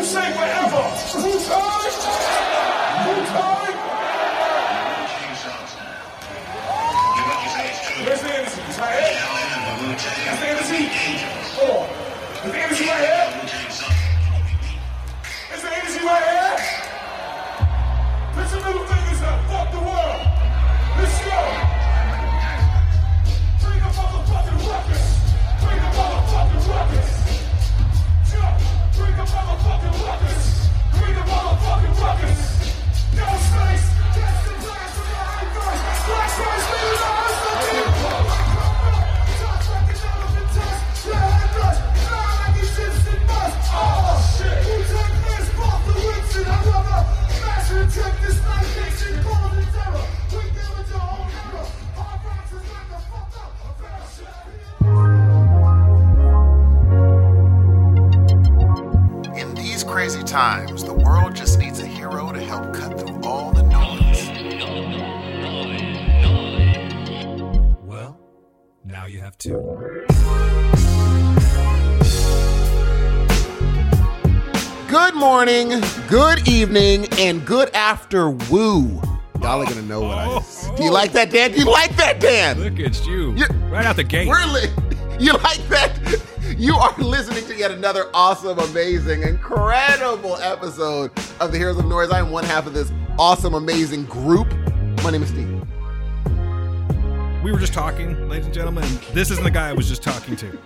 Wu say whatever. These crazy times, the world just needs a hero to help cut through all the noise. Well, now you have two. Good morning, good evening, and good after woo. Y'all are gonna know what I. Oh. Do you like that, Dan? Do you like that, Dan? Look at you. You- right out the gate. We're you like that? You are listening to yet another awesome, amazing, incredible episode of the Heroes of Noise. I am one half of this awesome, amazing group. My name is Steve. We were just talking, ladies and gentlemen. and This isn't the guy I was just talking to.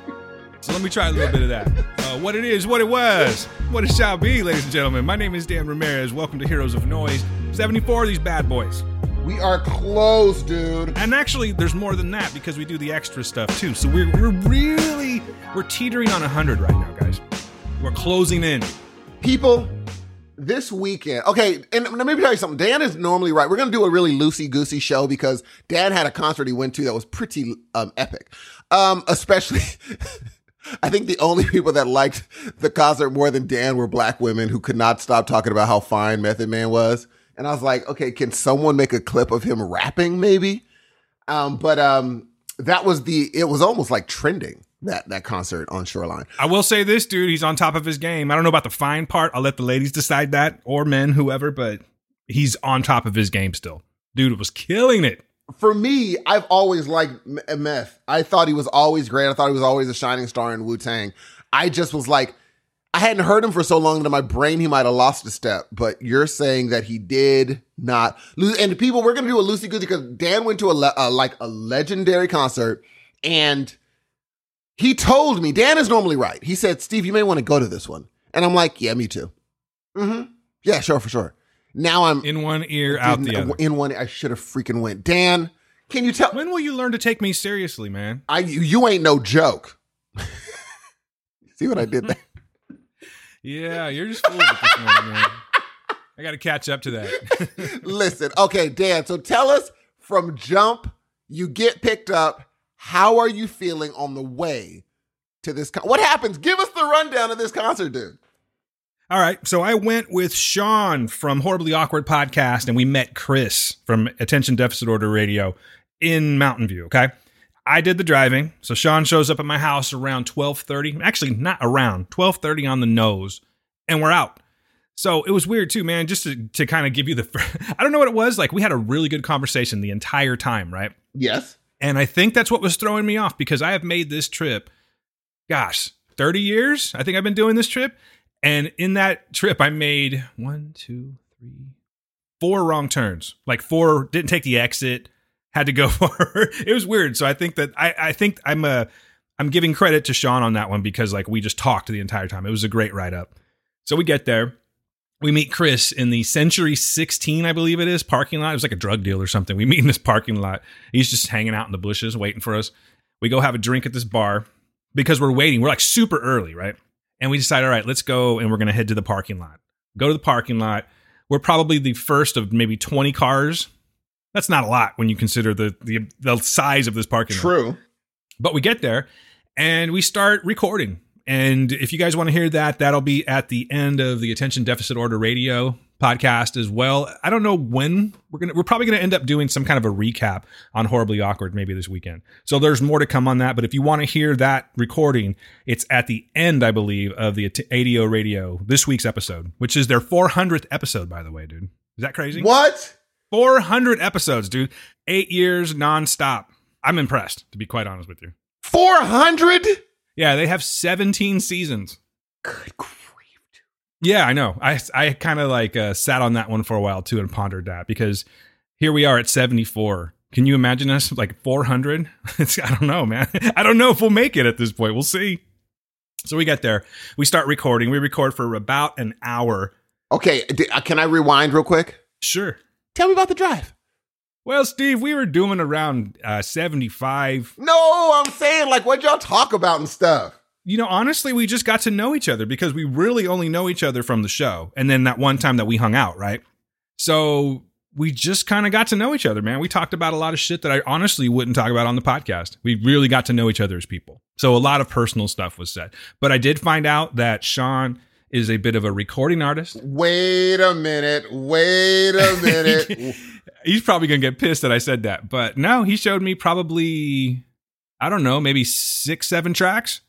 So let me try a little bit of that. Uh, what it is, what it was, what it shall be, ladies and gentlemen. My name is Dan Ramirez. Welcome to Heroes of Noise. 74 of these bad boys. We are close, dude. And actually, there's more than that because we do the extra stuff too. So we're, we're really, we're teetering on 100 right now, guys. We're closing in. People, this weekend. Okay, and let me tell you something. Dan is normally right. We're gonna do a really loosey goosey show because Dan had a concert he went to that was pretty um, epic. Um, especially. I think the only people that liked the concert more than Dan were black women who could not stop talking about how fine Method Man was. And I was like, okay, can someone make a clip of him rapping maybe? Um, but um, that was the, it was almost like trending that, that concert on Shoreline. I will say this, dude. He's on top of his game. I don't know about the fine part. I'll let the ladies decide that, or men, whoever. But he's on top of his game still. Dude was killing it. for me, I've always liked M- Meth. I thought he was always great. I thought he was always a shining star in Wu Tang. I just was like, I hadn't heard him for so long that in my brain he might have lost a step. But you're saying that he did not lose. And people, we're gonna do a loosey goosey because Dan went to a, le- a like a legendary concert, and he told me Dan is normally right. He said, "Steve, you may want to go to this one," and I'm like, "Yeah, me too." Mm-hmm. Yeah, sure, for sure. Now I'm In one ear, out the other. in one. I should have freaking went. Dan, can you tell? When will you learn to take me seriously, man? I you, you ain't no joke. See what I did there? Yeah, you're just full of it this morning, man. I got to catch up to that. Listen, okay, Dan. So tell us from jump, you get picked up. How are you feeling on the way to this? Con- what happens? Give us the rundown of this concert, dude. All right, so I went with Sean from Horribly Awkward Podcast, and we met Chris from Attention Deficit Order Radio in Mountain View. Okay, I did the driving, so Sean shows up at my house around twelve thirty. Actually, not around twelve thirty on the nose, and we're out. So it was weird too, man. Just to, to kind of give you the, I don't know what it was. Like we had a really good conversation the entire time, right? Yes. And I think that's what was throwing me off because I have made this trip, gosh, 30 years. I think I've been doing this trip. And in that trip, I made one, two, three, four wrong turns. Like four, didn't take the exit, had to go for it was weird. So I think that I, I think I'm a I'm giving credit to Sean on that one because like we just talked the entire time. It was a great write up. So we get there. We meet Chris in the Century 16, I believe it is, parking lot. It was like a drug deal or something. We meet in this parking lot. He's just hanging out in the bushes waiting for us. We go have a drink at this bar because we're waiting. We're like super early, right? And we decide, all right, let's go and we're going to head to the parking lot. Go to the parking lot. We're probably the first of maybe 20 cars. That's not a lot when you consider the the, the size of this parking lot. True. But we get there and we start recording. And if you guys want to hear that, that'll be at the end of the Attention Deficit Order Radio podcast as well. I don't know when we're gonna. We're probably gonna end up doing some kind of a recap on horribly awkward maybe this weekend. So there's more to come on that. But if you want to hear that recording, it's at the end, I believe, of the ADO Radio this week's episode, which is their 400th episode, by the way, dude. Is that crazy? What? 400 episodes, dude. Eight years nonstop. I'm impressed, to be quite honest with you. 400? Yeah, they have 17 seasons. Good grief. Yeah, I know. I I kind of like uh, sat on that one for a while too and pondered that because here we are at 74. Can you imagine us like 400? I don't know, man. I don't know if we'll make it at this point. We'll see. So we get there. We start recording. We record for about an hour. Okay, uh, can I rewind real quick? Sure. Tell me about the drive. Well, Steve, we were doing around uh, 75. No, I'm saying, like, what y'all talk about and stuff? You know, honestly, we just got to know each other because we really only know each other from the show. And then that one time that we hung out, right? So we just kind of got to know each other, man. We talked about a lot of shit that I honestly wouldn't talk about on the podcast. We really got to know each other as people. So a lot of personal stuff was said. But I did find out that Sean is a bit of a recording artist. Wait a minute. Wait a minute. He's probably going to get pissed that I said that. But no, he showed me probably, I don't know, maybe six, seven tracks.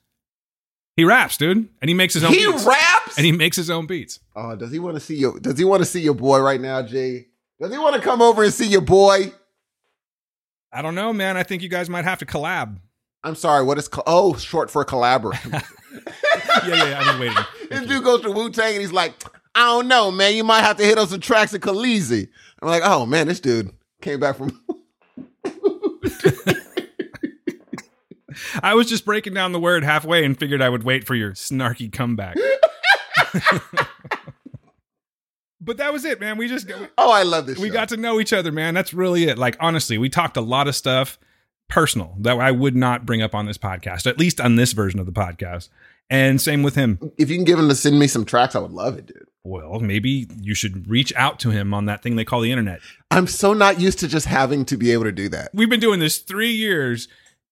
He raps, dude, and he makes his own. he beats. raps? and he makes his own beats. oh, does he want to see your does he want to see your boy right now, Jay? Does he want to come over and see your boy? I don't know, man. I think you guys might have to collab. I'm sorry, what is co- oh short for collaborate? yeah, yeah, yeah. I've been waiting. this dude goes to Wu Tang and he's like, I don't know, man. You might have to hit up some tracks of Khaleesi. I'm like, oh man, this dude came back from. I was just breaking down the word halfway and figured I would wait for your snarky comeback. but that was it, man. We just oh, I love this. we show. got to know each other, man. That's really it. Like honestly, we talked a lot of stuff personal that I would not bring up on this podcast, at least on this version of the podcast. And same with him. If you can give him to send me some tracks, I would love it, dude. Well, maybe you should reach out to him on that thing they call the internet. I'm so not used to just having to be able to do that. We've been doing this three years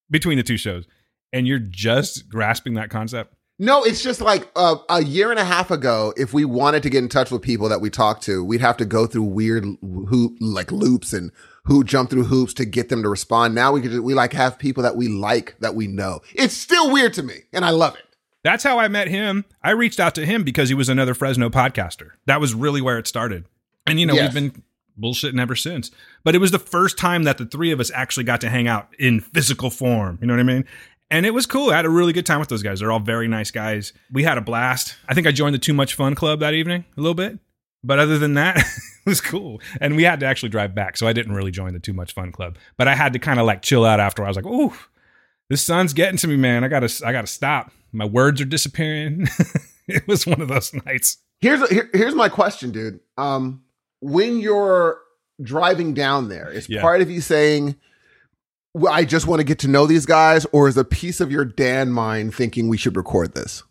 between the two shows, and you're just grasping that concept. No, it's just like uh, a year and a half ago. If we wanted to get in touch with people that we talked to, we'd have to go through weird hoop like loops and who jump through hoops to get them to respond. Now we could we like have people that we like that we know. It's still weird to me, and I love it. That's how I met him. I reached out to him because he was another Fresno podcaster. That was really where it started. And, you know, Yes. we've been bullshitting ever since. But it was the first time that the three of us actually got to hang out in physical form. You know what I mean? And it was cool. I had a really good time with those guys. They're all very nice guys. We had a blast. I think I joined the Too Much Fun Club that evening a little bit. But other than that, it was cool. And we had to actually drive back. So I didn't really join the Too Much Fun Club. But I had to kind of like chill out after. I was like, ooh, this sun's getting to me, man. I gotta, I gotta stop. My words are disappearing. it was one of those nights. Here's here, here's my question, dude. Um, when you're driving down there, is Yeah. part of you saying, well, "I just want to get to know these guys," or is a piece of your Dan mind thinking we should record this?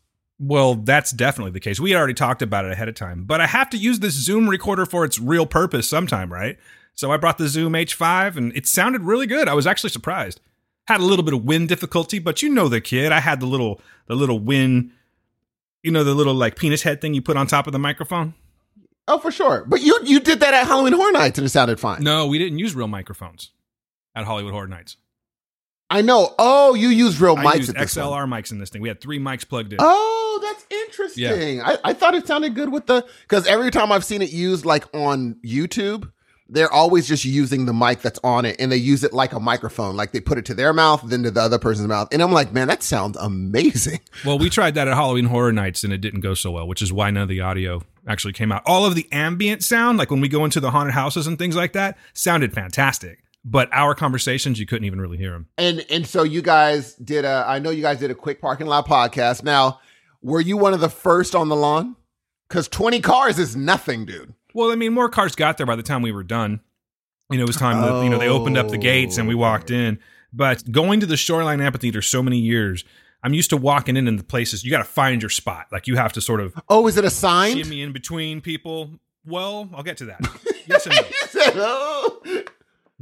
Well, that's definitely the case. We had already talked about it ahead of time, but I have to use this Zoom recorder for its real purpose sometime, right? So I brought the Zoom H5 and it sounded really good. I was actually surprised. Had a little bit of wind difficulty, but you know the kid. I had the little the little wind, you know, the little like penis head thing you put on top of the microphone. Oh, for sure. But you you did that at Halloween Horror Nights and it sounded fine. No, we didn't use real microphones at Hollywood Horror Nights. I know. Oh, you use real I mics used at this one. XLR mics in this thing. We had three mics plugged in. Oh, that's interesting. I, I thought it sounded good with the because every time I've seen it used like on YouTube, they're always just using the mic that's on it and they use it like a microphone. Like they put it to their mouth, then to the other person's mouth. And I'm like, man, that sounds amazing. Well, we tried that at Halloween Horror Nights and it didn't go so well, which is why none of the audio actually came out. All of the ambient sound, like when we go into the haunted houses and things like that, sounded fantastic. But our conversations, you couldn't even really hear them. And and so you guys did a I know you guys did a quick parking lot podcast. Now, were you one of the first on the lawn? Because 20 cars is nothing, dude. Well, I mean, more cars got there by the time we were done. You know, it was time that, you know, they opened up the gates and we walked oh. in. But going to the Shoreline Amphitheater so many years, I'm used to walking in in the places. You got to find your spot. Like you have to sort of Oh, is it a sign? shimmy in between people. Well, I'll get to that. yes and no.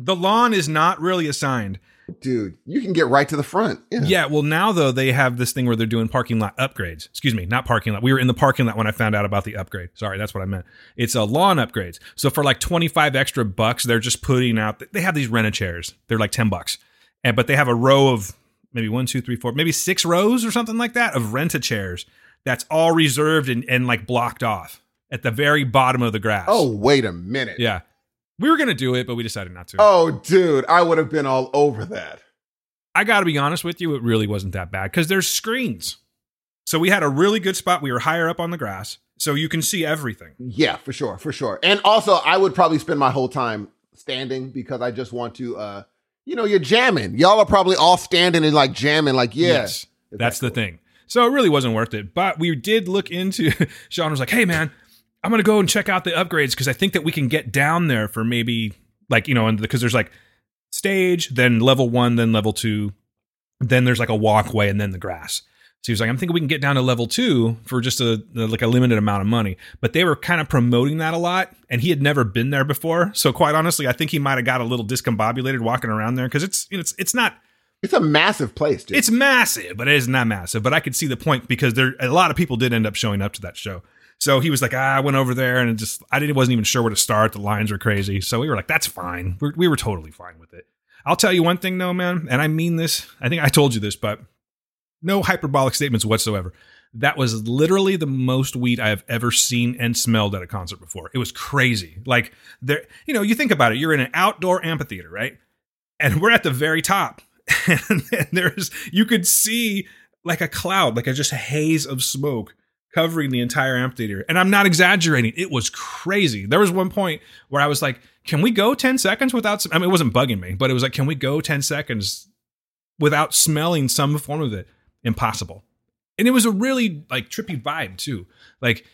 The lawn is not really assigned. dude, you can get right to the front. Yeah. Yeah, well, now though they have this thing where they're doing parking lot upgrades. Excuse me, not parking lot. We were in the parking lot when I found out about the upgrade. Sorry, that's what I meant. It's a lawn upgrades. So for like twenty five extra bucks, they're just putting out. They have these rented chairs. They're like ten bucks, and but they have a row of maybe one, two, three, four, maybe six rows or something like that of rented chairs. That's all reserved and, and like blocked off at the very bottom of the grass. Oh, wait a minute. yeah. We were gonna do it, but we decided not to. Oh, dude, I would have been all over that. I got to be honest with you, it really wasn't that bad because there's screens. So we had a really good spot. We were higher up on the grass, so you can see everything. Yeah, for sure, for sure. And also, I would probably spend my whole time standing because I just want to. uh You know, you're jamming. Y'all are probably all standing and like jamming. Like, yeah, Yes, that's the thing. So it really wasn't worth it. But we did look into. Sean was like, "Hey, man, I'm gonna go and check out the upgrades because I think that we can get down there for maybe like you know, and because there's like stage, then level one, then level two, then there's like a walkway, and then the grass." So he was like, "I'm thinking we can get down to level two for just a like a limited amount of money." But they were kind of promoting that a lot, and he had never been there before. So quite honestly, I think he might have got a little discombobulated walking around there because it's it's it's not It's a massive place, dude. it's massive, but it is not massive. But I could see the point because there a lot of people did end up showing up to that show. So he was like, ah, I went over there and just I didn't wasn't even sure where to start. The lines were crazy. So we were like, that's fine. We're, we were totally fine with it. I'll tell you one thing though, man, and I mean this. I think I told you this, but no hyperbolic statements whatsoever. That was literally the most weed I have ever seen and smelled at a concert before. It was crazy. Like there, you know, you think about it. You're in an outdoor amphitheater, right? And we're at the very top, and there's you could see like a cloud, like a just a haze of smoke covering the entire amphitheater. And I'm not exaggerating. It was crazy. There was one point where I was like, "Can we go 10 seconds without?" Some, I mean, it wasn't bugging me, but it was like, "Can we go 10 seconds without smelling some form of it?" Impossible. And it was a really like trippy vibe too. Like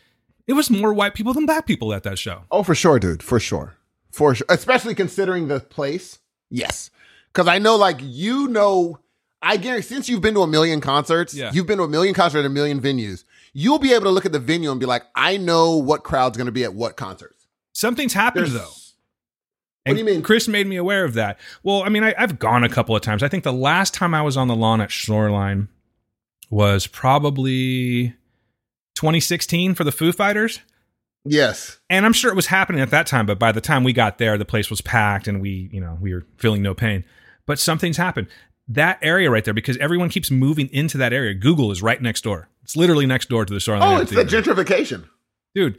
it was more white people than black people at that show. Oh, for sure, dude. For sure. For sure. Especially considering the place. Yes. Because I know, like, you know, I guarantee since you've been to a million concerts, Yeah. you've been to a million concerts at a million venues, you'll be able to look at the venue and be like, I know what crowd's going to be at what concerts. Something's happened There's- though. What do you mean? Chris made me aware of that. Well, I mean, I, I've gone a couple of times. I think the last time I was on the lawn at Shoreline was probably 2016 for the Foo Fighters. Yes. And I'm sure it was happening at that time, but by the time we got there, the place was packed and we, you know, we were feeling no pain. But something's happened. That area right there, because everyone keeps moving into that area. Google is right next door. It's literally next door to the Shoreline. Oh, it's the gentrification. dude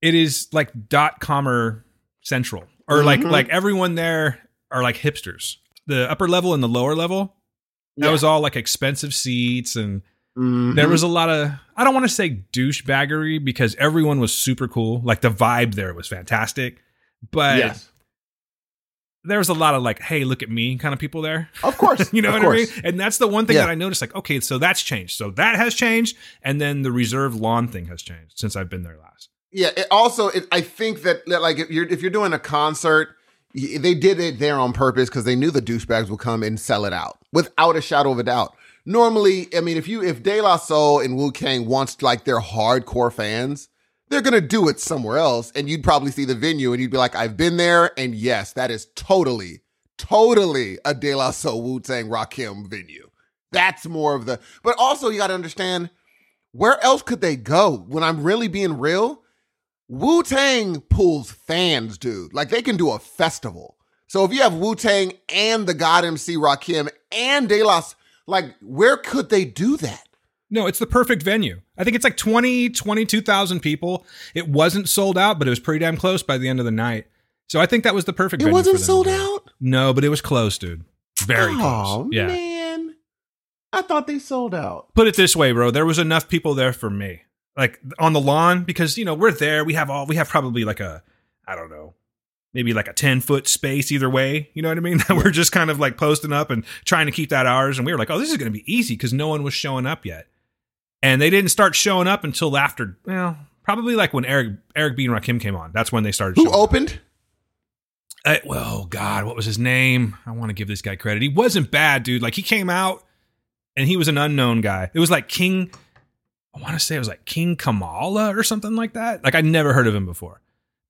it is like dot commer central or like Mhm. like everyone there are like hipsters the upper level and the lower level that Yeah. was all like expensive seats and Mhm. there was a lot of i don't want to say douchebaggery because everyone was super cool like the vibe there was fantastic but yes. There was a lot of like hey look at me kind of people there Of course. you know what course. I mean? And that's the one thing Yeah. that I noticed. Like, okay, so that's changed. So that has changed, and then the reserve lawn thing has changed since I've been there last. Yeah. It also, it, I think that like if you're if you're doing a concert, they did it there on purpose because they knew the douchebags would come and sell it out without a shadow of a doubt. Normally, I mean, if you if De La Soul and Wu Tang wants like their hardcore fans, they're gonna do it somewhere else, and you'd probably see the venue and you'd be like, "I've been there, and yes, that is totally, totally a De La Soul Wu Tang Rakim venue." That's more of the. But also, you got to understand where else could they go? When I'm really being real, Wu Tang pulls fans, dude. Like they can do a festival. So if you have Wu Tang and the God MC Rakim and De La, like where could they do that? No, it's the perfect venue. I think it's like 20, 22,000 people. It wasn't sold out, but it was pretty damn close by the end of the night. So I think that was the perfect venue. It wasn't sold out. No, but it was close, dude. Very oh close. Yeah. man, I thought they sold out. Put it this way, bro. There was enough people there for me. Like on the lawn, because you know, we're there. We have all we have probably like a I don't know, maybe like a 10 foot space either way. You know what I mean? we're just kind of like posting up and trying to keep that ours. And we were like, oh, this is gonna be easy because no one was showing up yet. And they didn't start showing up until after well, probably like when Eric Eric B and Rakim came on. That's when they started Who showing up. opened? Uh, well, God, what was his name? I want to give this guy credit. He wasn't bad, dude. Like he came out and he was an unknown guy. It was like King. I want to say it was like King Kamala or something like that. Like I never heard of him before,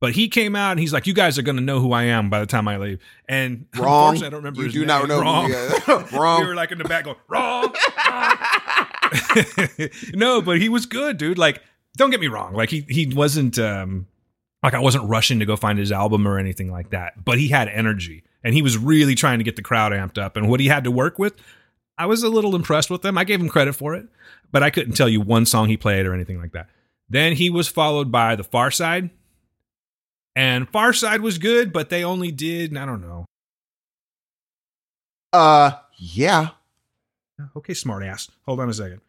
But he came out and he's like, "You guys are going to know who I am by the time I leave." And Wrong. I don't remember. You do name. not know who Wrong. Wrong. we were like in the back going, "Wrong." wrong." no, but he was good, dude. Like, don't get me wrong. Like he he wasn't um like I wasn't rushing to go find his album or anything like that. But he had energy and he was really trying to get the crowd amped up. And what he had to work with, I was a little impressed with him. I gave him credit for it, but I couldn't tell you one song he played or anything like that. Then he was followed by the Pharcyde. And Pharcyde was good, but they only did, I don't know. Uh, yeah. Okay, smartass. Hold on a second.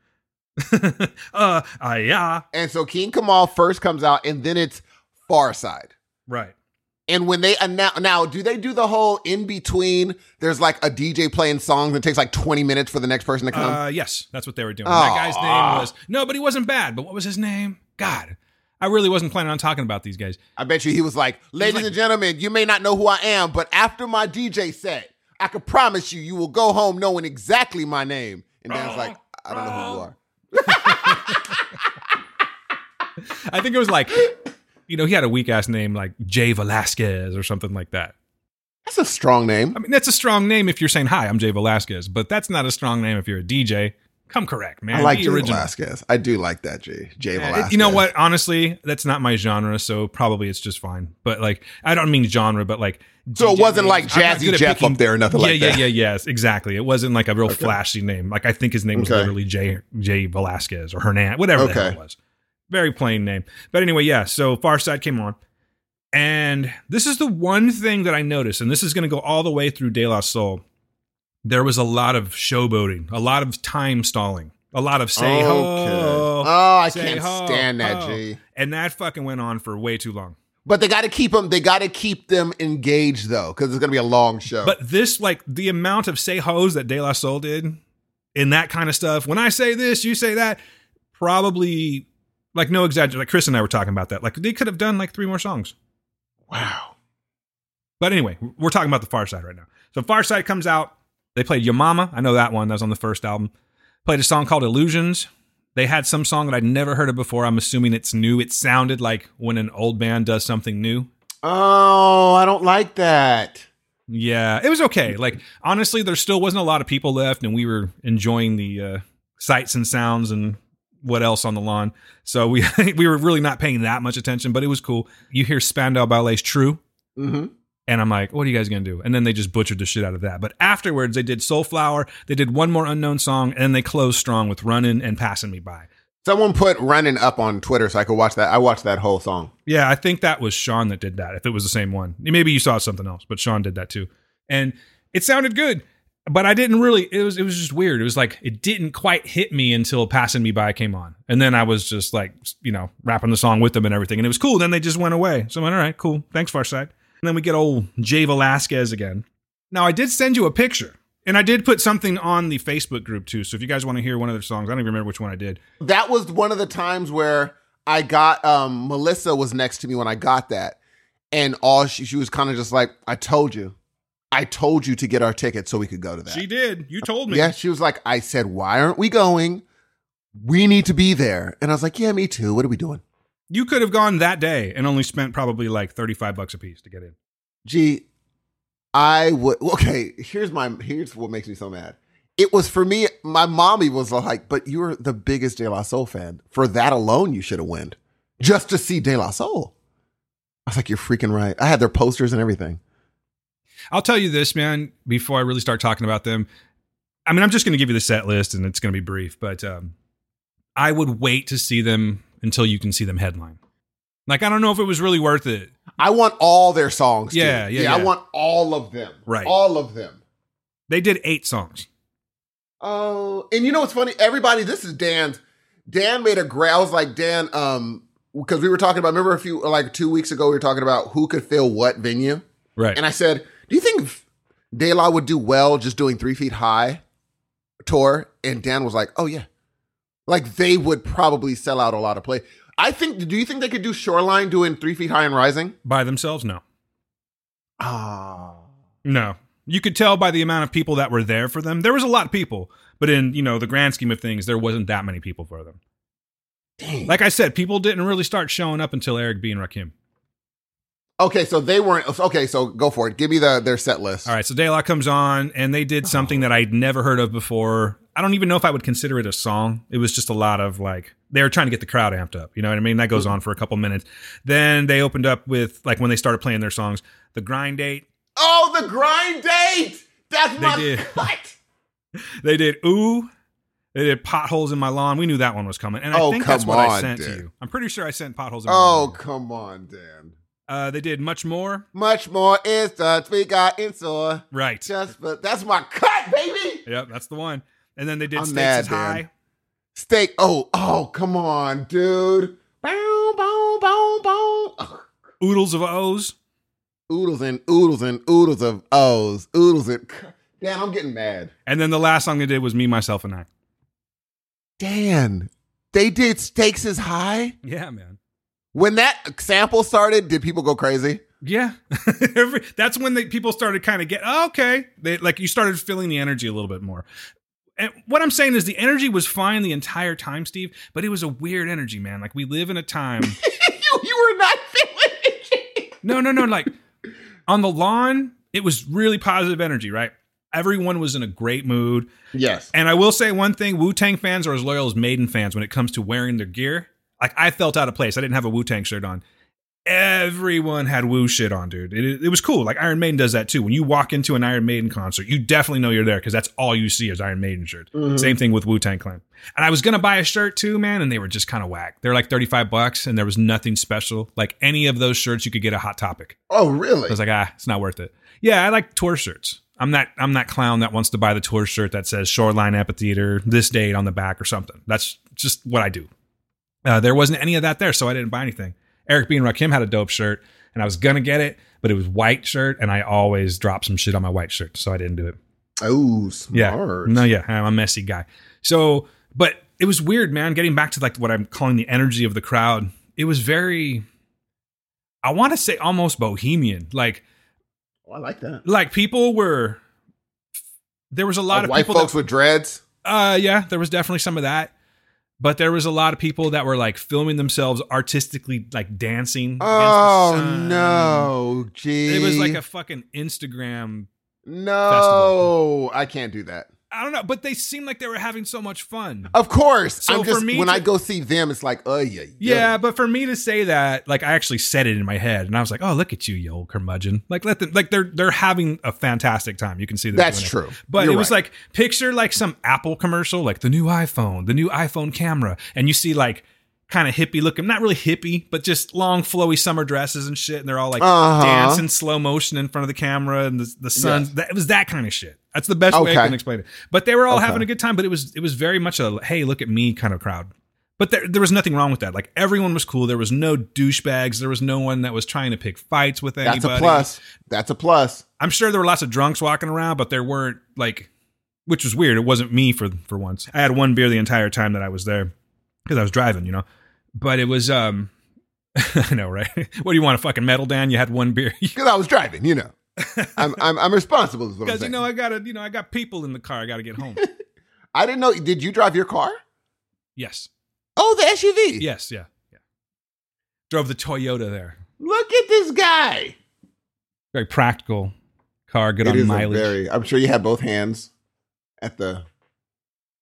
uh, uh, yeah. And so King Kamal first comes out, and then it's Pharcyde. Right. And when they announce, now, do they do the whole in between? There's like a DJ playing songs and it takes like 20 minutes for the next person to come. Uh, yes, that's what they were doing. That guy's name was no, but he wasn't bad. But what was his name? God, I really wasn't planning on talking about these guys. I bet you he was like, ladies like- and gentlemen, you may not know who I am, but after my DJ set, I can promise you, you will go home knowing exactly my name. And Dan's uh-huh. like, I don't know who you uh-huh. are. I think it was like, you know, he had a weak ass name like Jay Velasquez or something like that. That's a strong name. I mean, that's a strong name if you're saying hi, I'm Jay Velasquez, but that's not a strong name if you're a DJ. Come correct, man. I like Jay original. Velasquez. I do like that, Jay. Jay Uh, Velasquez. You know what? Honestly, that's not my genre, so probably it's just fine. But like, I don't mean genre, but like. So it wasn't like Jazzy Jeff picking- up there or nothing yeah, like yeah, that. Yeah, yeah, yeah, yes, exactly. It wasn't like a real flashy name. Like I think his name was Okay. literally Jay Jay Velasquez or Hernan, whatever Okay. it was. Very plain name. But anyway, yeah. So Pharcyde came on, and this is the one thing that I noticed, and this is going to go all the way through De La Soul. There was a lot of showboating, a lot of time stalling, a lot of say Okay. Oh, I can't ho, stand that, ho. G. and that fucking went on for way too long. But they got to keep them. They got to keep them engaged though, because it's gonna be a long show. But this, like the amount of say hoes that De La Soul did in that kind of stuff. When I say this, you say that. Probably, like no exaggeration. Like Chris and I were talking about that. Like they could have done like three more songs. wow. But anyway, we're talking about the Pharcyde right now. So Pharcyde comes out. They played Your Mama. I know that one. That was on the first album. Played a song called Illusions. They had some song that I'd never heard of before. I'm assuming it's new. It sounded like when an old band does something new. Oh, I don't like that. Yeah, it was okay. Like honestly, there still wasn't a lot of people left, and we were enjoying the uh, sights and sounds and what else on the lawn. So we we were really not paying that much attention, but it was cool. You hear Spandau Ballet's "True," Mm-hmm. And I'm like, "What are you guys gonna do?" And then they just butchered the shit out of that. But afterwards, they did "Soulflower." They did one more unknown song, and then they closed strong with "Running" and "Passing Me By." Someone put "Running" up on Twitter so I could watch that. I watched that whole song. Yeah, I think that was Sean that did that. If it was the same one, maybe you saw something else, but Sean did that too, and it sounded good. But I didn't really. It was it was just weird. It was like it didn't quite hit me until "Passing Me By" came on, and then I was just like, you know, rapping the song with them and everything, and it was cool. Then they just went away. So I went, all right, cool, thanks, Pharcyde. And then we get old Jay Velasquez again. Now I did send you a picture, and I did put something on the Facebook group too. So if you guys want to hear one of their songs, I don't even remember which one I did. That was one of the times where I got um Melissa was next to me when I got that, and all she she was kind of just like, "I told you, I told you to get our ticket so we could go to that." She did. You told me. Yeah, she was like, I said, why aren't we going? We need to be there. And I was like, yeah, me too. What are we doing? You could have gone that day and only spent probably like 35 bucks a piece to get in. Gee, I would. Okay, here's my. Here's what makes me so mad. It was for me. My mommy was like, "But you're the biggest De La Soul fan. For that alone, you should have went just to see De La Soul." I was like, "You're freaking right." I had their posters and everything. I'll tell you this, man, before I really start talking about them. I mean, I'm just going to give you the set list and it's going to be brief, but um, I would wait to see them until you can see them headline. Like, I don't know if it was really worth it. I want all their songs. dude. Yeah, yeah, I want all of them. Right. all of them. They did eight songs. Oh, and you know what's funny? Everybody, this is Dan's. Dan made a gra- I was like, Dan, um, because we were talking about. Remember a few like two weeks ago, we were talking about who could fill what venue, Right. and I said, "Do you think De La would do well just doing Three Feet High tour?" And Dan was like, "Oh yeah, like they would probably sell out a lot of play." I think. Do you think they could do Shoreline doing Three Feet High and Rising? By themselves? No. Ah, No. You could tell by the amount of people that were there for them. There was a lot of people, but in, you know, the grand scheme of things, there wasn't that many people for them. dang. Like I said, people didn't really start showing up until Eric B and Rakim. Okay, so they weren't. Okay, so go for it. Give me the their set list. All right, so De La comes on, and they did something that I'd never heard of before. I don't even know if I would consider it a song. It was just a lot of like they were trying to get the crowd amped up. You know what I mean? That goes on for a couple minutes. Then they opened up with like when they started playing their songs, the grind date. Oh, the grind date. That's my did. cut. They did ooh. They did potholes in my lawn. We knew that one was coming, and I Oh, think that's come what I on, sent Dan. to you. I'm pretty sure I sent potholes in my Oh, lawn. come on, Dan. Uh, they did much more. Much more instance we got in store. Right. Just but that's my cut, baby. Yep, that's the one. And then they did I'm Stakes mad, is. High. Steak. Oh, oh, come on, dude. Bow, bow, bow, bow. Ugh. Oodles of O's. Oodles and oodles and oodles of O's. Oodles and. Dan, I'm getting mad. And then the last song they did was Me, Myself, and I. Dan, they did Stakes is High? Yeah, man. When that sample started, did people go crazy? Yeah, Every, that's when they, people started kind of get oh, okay. They like you started feeling the energy a little bit more. And what I'm saying is the energy was fine the entire time, Steve, but it was a weird energy, man. Like we live in a time. you, you were not feeling it. no, no, no. Like on the lawn, it was really positive energy, right? Everyone was in a great mood. Yes. And I will say one thing: Wu Tang fans are as loyal as Maiden fans when it comes to wearing their gear. Like I felt out of place. I didn't have a Wu Tang shirt on. Everyone had Wu shit on, dude. It, it was cool. Like Iron Maiden does that too. When you walk into an Iron Maiden concert, you definitely know you're there because that's all you see is Iron Maiden shirt. Same thing with Wu Tang Clan. And I was gonna buy a shirt too, man, and they were just kind of whack. They're like 35 bucks, and there was nothing special. Like any of those shirts, you could get a Hot Topic. Oh, really? I was like, ah, it's not worth it. Yeah, I like tour shirts. I'm that I'm that clown that wants to buy the tour shirt that says Shoreline Amphitheater this date on the back or something. That's just what I do. Uh, there wasn't any of that there, so I didn't buy anything. Eric B and Rakim had a dope shirt, and I was gonna get it, but it was white shirt, and I always drop some shit on my white shirt, so I didn't do it. oh, Yeah, smart. no, yeah, I'm a messy guy. So, but it was weird, man. Getting back to like what I'm calling the energy of the crowd, it was very. I want to say almost bohemian, like Oh, I like that. like people were there was a lot Like of white people folks with dreads. uh yeah there was definitely some of that but there was a lot of people that were like filming themselves artistically like dancing Oh no, gee. it was like a fucking instagram no. I can't do that. I don't know but they seemed like they were having so much fun Of course. So I'm just for me when to- I go see them, it's like, oh yeah, yeah, but for me to say that, like I actually said it in my head, and I was like, "Oh, look at you, you old curmudgeon!" Like, let them, like they're they're having a fantastic time. You can see they're That's it. true. But You're it was right. like picture like some Apple commercial, like the new iPhone, the new iPhone camera, and you see like kind of hippie looking, not really hippie, but just long flowy summer dresses and shit, and they're all like Uh-huh. dancing slow motion in front of the camera, and the the sun. Yes. That, it was that kind of shit. That's the best way I can explain it. But they were all Okay. having a good time. But it was it was very much a hey, look at me kind of crowd. But there, there was nothing wrong with that. Like everyone was cool. There was no douchebags. There was no one that was trying to pick fights with anybody. That's a plus. That's a plus. I'm sure there were lots of drunks walking around, but there weren't like, which was weird. It wasn't me for for once. I had one beer the entire time that I was there because I was driving, you know. But it was um, I know, right? what do you want? A fucking medal, Dan? You had one beer Because I was driving, you know. I'm I'm I'm responsible. Because you know I gotta, you know, I got people in the car. I gotta get home. I didn't know. Did you drive your car? yes, Oh, the SUV. yes, yeah, yeah. Drove the Toyota there. Look at this guy. Very practical car. Good It on mileage. very. I'm sure you had both hands at the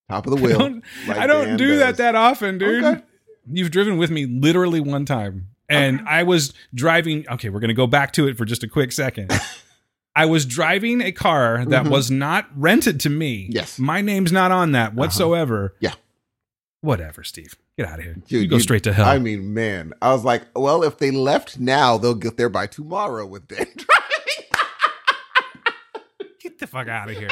top of the I wheel. don't, like I don't do does. that that often, dude. Okay. You've driven with me literally one time. And I was driving. Okay, we're going to go back to it for just a quick second. I was driving a car that Mhm. was not rented to me. Yes. My name's not on that whatsoever. Yeah. Whatever, Steve. Get out of here. Dude, you go straight to hell. I mean, man, I was like, well, if they left now, they'll get there by tomorrow with Dan driving. Get the fuck out of here.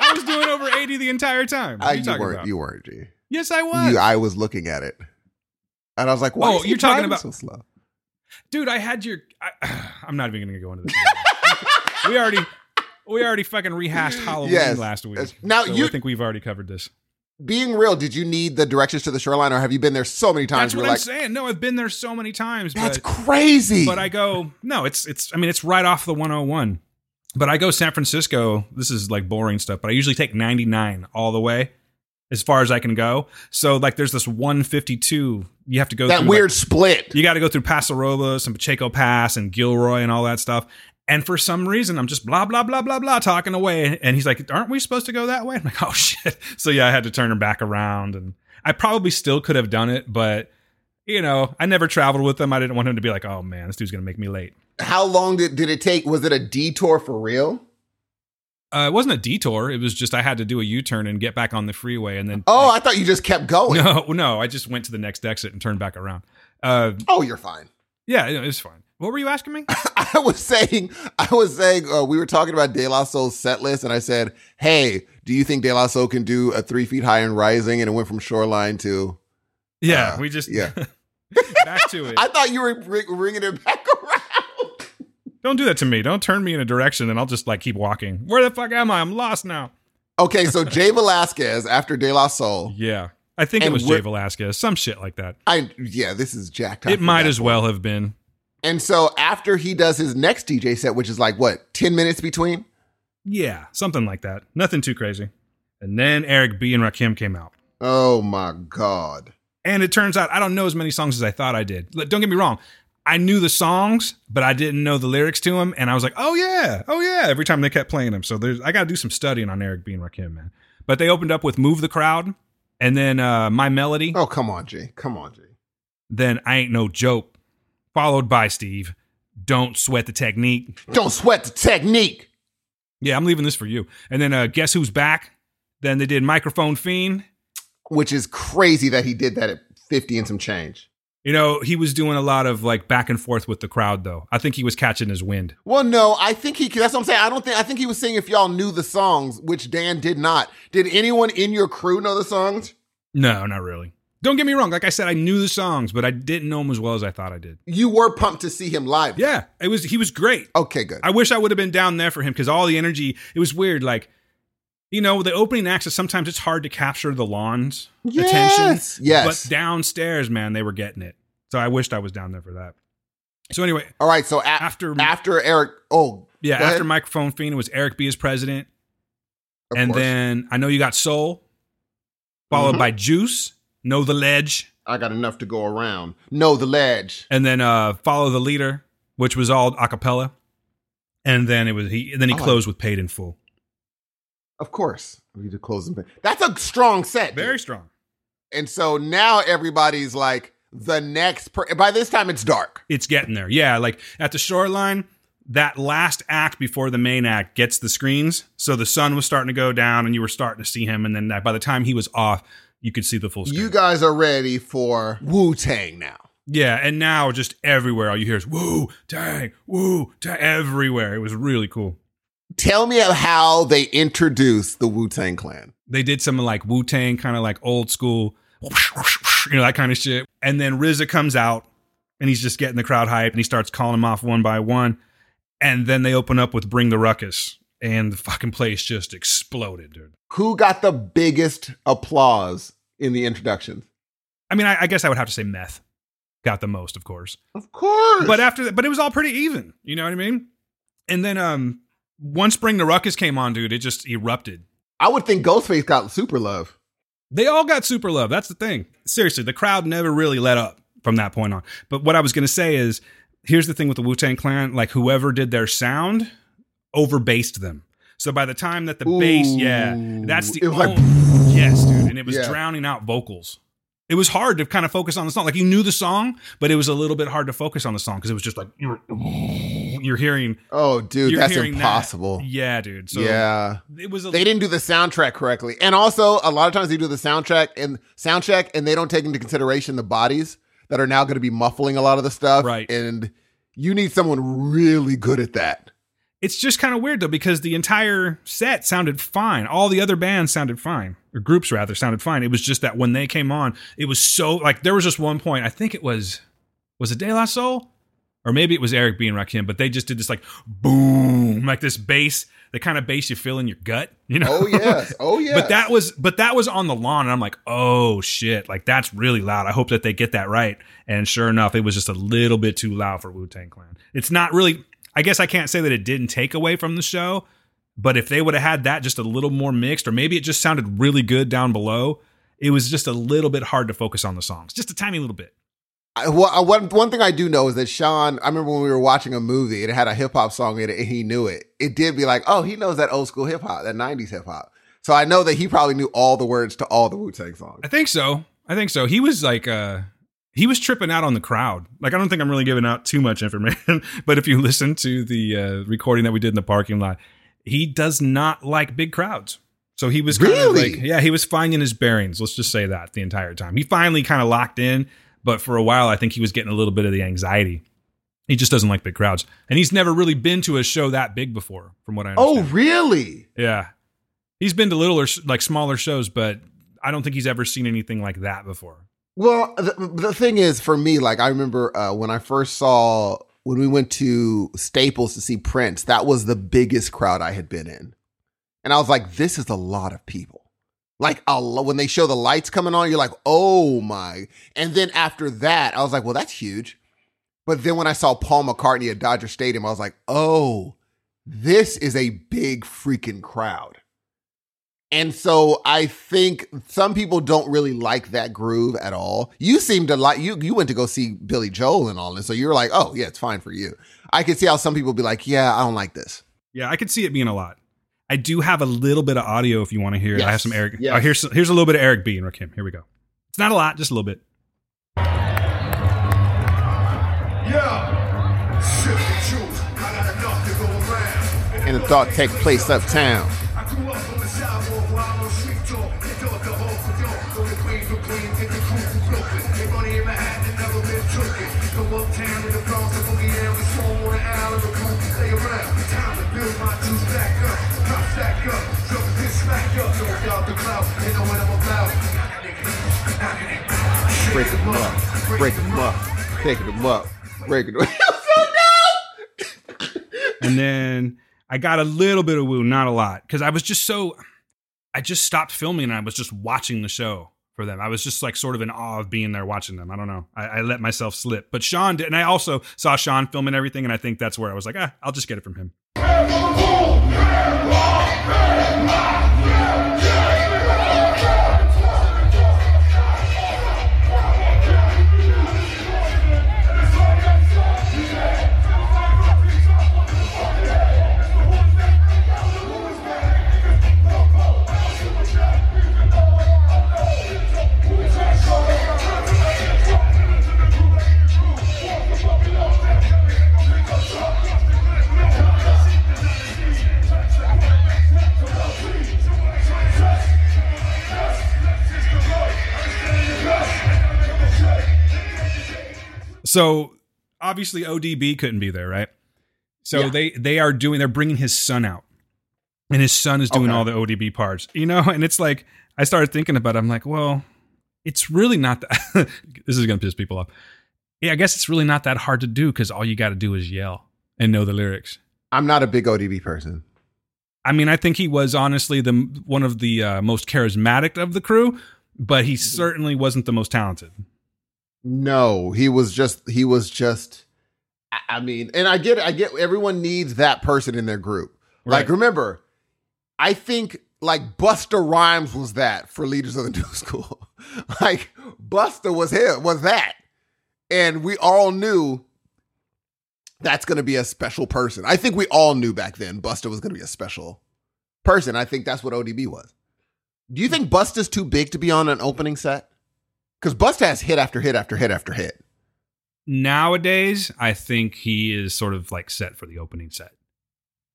I was doing over 80 the entire time. What are you you talking weren't. about? You weren't, G. yes, I was. You, I was looking at it, and I was like, "Why Oh, is you're talking about- so slow?" dude i had your I, i'm not even gonna go into this we already we already fucking rehashed halloween Yes. last week Now, so you- i think we've already covered this Being real, did you need the directions to the shoreline, or have you been there so many times? that's what i'm like, saying no i've been there so many times that's but, crazy. but i go no it's it's i mean it's right off the 101 but i go san francisco this is like boring stuff but i usually take 99 all the way as far as I can go. So like there's this 152 you have to go That through weird like, split. you got to go through Paso Robles and Pacheco Pass and Gilroy and all that stuff. And for some reason, I'm just blah blah blah blah blah talking away, and he's like, "Aren't we supposed to go that way?" I'm like, "Oh shit!" So yeah, I had to turn him back around, and I probably still could have done it, but you know, I never traveled with him. I didn't want him to be like, "Oh man, this dude's gonna make me late." How long did, did it take? Was it a detour for real? Uh, it wasn't a detour. It was just I had to do a U-turn and get back on the freeway, and then Oh, I thought you just kept going. no, no, I just went to the next exit and turned back around. Uh, Oh, you're fine. yeah, it was fine. What were you asking me? I was saying, I was saying, uh, we were talking about De La Soul's set list, and I said, "Hey, do you think De La Soul can do a three feet high and rising?" And it went from Shoreline to. Yeah, Uh, we just yeah. back to it. I thought you were bring, bringing it back. Don't do that to me. Don't turn me in a direction and I'll just like keep walking. Where the fuck am I? I'm lost now. Okay, so Jay Velasquez after De La Soul. Yeah. I think it was Jay Velasquez, some shit like that. I yeah, this is Jack. It might as well have been. And so after he does his next DJ set, which is like what ten minutes between. Yeah, something like that. Nothing too crazy. And then Eric B and Rakim came out. Oh my god. And it turns out I don't know as many songs as I thought I did. Don't get me wrong. I knew the songs, but I didn't know the lyrics to them. And I was like, oh yeah, oh yeah, every time they kept playing them. So there's I gotta do some studying on Eric B and Rakim, man. But they opened up with Move the Crowd and then uh My Melody. Oh come on, G. Come on, G. then I Ain't No Joke, followed by Steve, Don't Sweat the Technique. Don't sweat the technique. Yeah, I'm leaving this for you. And then uh, Guess Who's Back? Then they did Microphone Fiend. Which is crazy that he did that at fifty and some change. You know, he was doing a lot of like back and forth with the crowd, though. I think he was catching his wind. Well, no, I think he. That's what I'm saying. I don't think. I think he was saying if y'all knew the songs, which Dan did not. Did anyone in your crew know the songs? No, not really. Don't get me wrong. Like I said, I knew the songs, but I didn't know them as well as I thought I did. You were pumped to see him live. Yeah, it was. He was great. Okay, good. I wish I would have been down there for him because all the energy. It was weird. Like, you know, the opening acts. is Sometimes it's hard to capture the lawns Yes, attention. yes. But downstairs, man, they were getting it. So I wished I was down there for that. So anyway, All right. So a- After- after Eric. Oh, yeah, after ahead. Microphone Fiend it was Eric B as president, of and course. then I know you got Soul, followed Mhm. by Juice, Know the Ledge, I got enough to go around. Know the ledge. and then uh Follow the Leader, which was all a cappella, and then it was he. Then he closed with Paid in Full. Of course. We need to close them. That's a strong set. dude. Very strong. And so now everybody's like the next. Per- By this time, it's dark. It's getting there. Yeah, like at the shoreline, that last act before the main act gets the screens. So the sun was starting to go down, and you were starting to see him. And then that, by the time he was off, you could see the full screen. You guys are ready for Wu Tang now. yeah, and now just everywhere, all you hear is "woo, Tang, woo, dang," everywhere. It was really cool. Tell me how they introduced the Wu Tang Clan. They did some like Wu Tang, kind of like old school, you know, that kind of shit. And then RZA comes out, and he's just getting the crowd hype, and he starts calling them off one by one. And then they open up with "Bring the Ruckus," and the fucking place just exploded, dude. Who got the biggest applause in the introductions? I mean, I, I guess I would have to say Meth got the most, of course. Of course. But after that, but it was all pretty even. You know what I mean? And then um, once Bring the Ruckus came on, dude, it just erupted. I would think Ghostface got super love. They all got super love. That's the thing. Seriously, the crowd never really let up from that point on. But what I was going to say is here's the thing with the Wu Tang Clan like, whoever did their sound overbased them. So by the time that the bass, yeah, that's the It was like- yes, dude, and it was Yeah. drowning out vocals. It was hard to kind of focus on the song. Like you knew the song, but it was a little bit hard to focus on the song because it was just like you're, hearing, Oh, dude, that's hearing that. impossible. Yeah, dude. So yeah. it was. A, They didn't do the soundtrack correctly. And also, a lot of times they do the soundtrack and sound check and they don't take into consideration the bodies that are now going to be muffling a lot of the stuff. Right. And you need someone really good at that. It's just kind of weird though because the entire set sounded fine. All the other bands sounded fine, or groups rather sounded fine. It was just that when they came on, it was so like there was just one point. I think it was was it De La Soul, or maybe it was Eric B and Rakim, but they just did this like boom, like this bass, the kind of bass you feel in your gut, you know? Oh, yes. Oh, yeah. But that was but that was on the lawn, and I'm like, oh shit, like that's really loud. I hope that they get that right. And sure enough, it was just a little bit too loud for Wu Tang Clan. It's not really. I guess I can't say that it didn't take away from the show, But if they would have had that just a little more mixed, or maybe it just sounded really good down below, it was just a little bit hard to focus on the songs, just a tiny little bit. I, well, one one thing I do know is that Sean. I remember when we were watching a movie, and it had a hip hop song in it, and he knew it. It did be like, oh, he knows that old school hip hop, that '90s hip hop. So I know that he probably knew all the words to all the Wu Tang songs. I think so. I think so. He was like, uh, he was tripping out on the crowd. Like, I don't think I'm really giving out too much information, but if you listen to the uh, recording that we did in the parking lot, he does not like big crowds. So he was kind of Really? like, yeah, he was finding his bearings. Let's just say that the entire time. He finally kind of locked in, but for a while, I think he was getting a little bit of the anxiety. He just doesn't like big crowds, and he's never really been to a show that big before, from what I understand. Oh, really? yeah, he's been to littler, like smaller shows, but I don't think he's ever seen anything like that before. Well, the, the thing is, for me, like I remember uh, when I first saw when we went to Staples to see Prince. That was the biggest crowd I had been in, and I was like, "This is a lot of people." Like a when they show the lights coming on, you're like, "Oh my!" And then after that, I was like, "Well, that's huge." But then when I saw Paul McCartney at Dodger Stadium, I was like, "Oh, this is a big freaking crowd." And so I think some people don't really like that groove at all. You seem to like you you went to go see Billy Joel and all this, so you're like, oh yeah, it's fine for you. I could see how some people be like, yeah, I don't like this. Yeah, I could see it being a lot. I do have a little bit of audio if you want to hear it. I have some Eric. Yes. Oh, here's here's a little bit of Eric B and Rakim. Here we go. It's not a lot, just a little bit. Yeah. Shit the truth. I got enough to go around. And the thought take place uptown. Know what I'm about. Break them up, break them up, taking them up, breaking them. And then I got a little bit of woo, not a lot, because I was just so. I just stopped filming and I was just watching the show for them. I was just like sort of in awe of being there watching them. I don't know. I, I let myself slip, but Sean did, and I also saw Sean filming everything, and I think that's where I was like, ah, I'll just get it from him. So obviously ODB couldn't be there, right? So Yeah. they they are doing they're bringing his son out, and his son is doing Okay. all the ODB parts, you know. And it's like I started thinking about. it. I'm like, well, it's really not that. this is gonna piss people off. Yeah, I guess it's really not that hard to do because all you got to do is yell and know the lyrics. I'm not a big ODB person. I mean, I think he was honestly the one of the uh, most charismatic of the crew, but he certainly wasn't the most talented. No, he was just he was just I- mean, and I get it, I get everyone needs that person in their group. Like remember, I think like Busta Rhymes was that for leaders of the new school. like Busta was him, was that. And we all knew that's going to be a special person. I think we all knew back then Busta was going to be a special person. I think that's what ODB was. Do you think Busta's too big to be on an opening set? Because Busta has hit after hit after hit after hit. Nowadays, I think he is sort of like set for the opening set.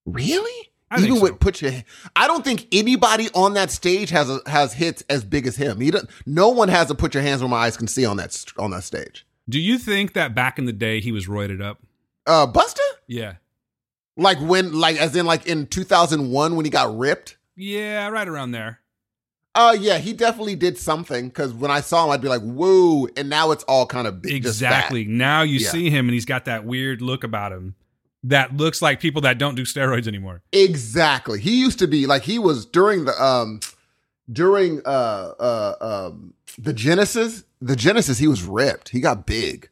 Really? I Even so. with put your, I don't think anybody on that stage has a, has hits as big as him. He don't, no one has a put your hands where my eyes can see on that on that stage. Do you think that back in the day he was roided up? Uh, Busta, Yeah. like when, like as in like in two thousand one when he got ripped. Yeah, right around there. Uh, yeah, he definitely did something. Because when I saw him, I'd be like, "Whoa!" And now it's all kind of big. Exactly. Now you Yeah. see him and he's got that weird look about him that looks like people that don't do steroids anymore. Exactly. He used to be like he was during the um during uh uh um the Genesis, the Genesis, he was ripped. He got big.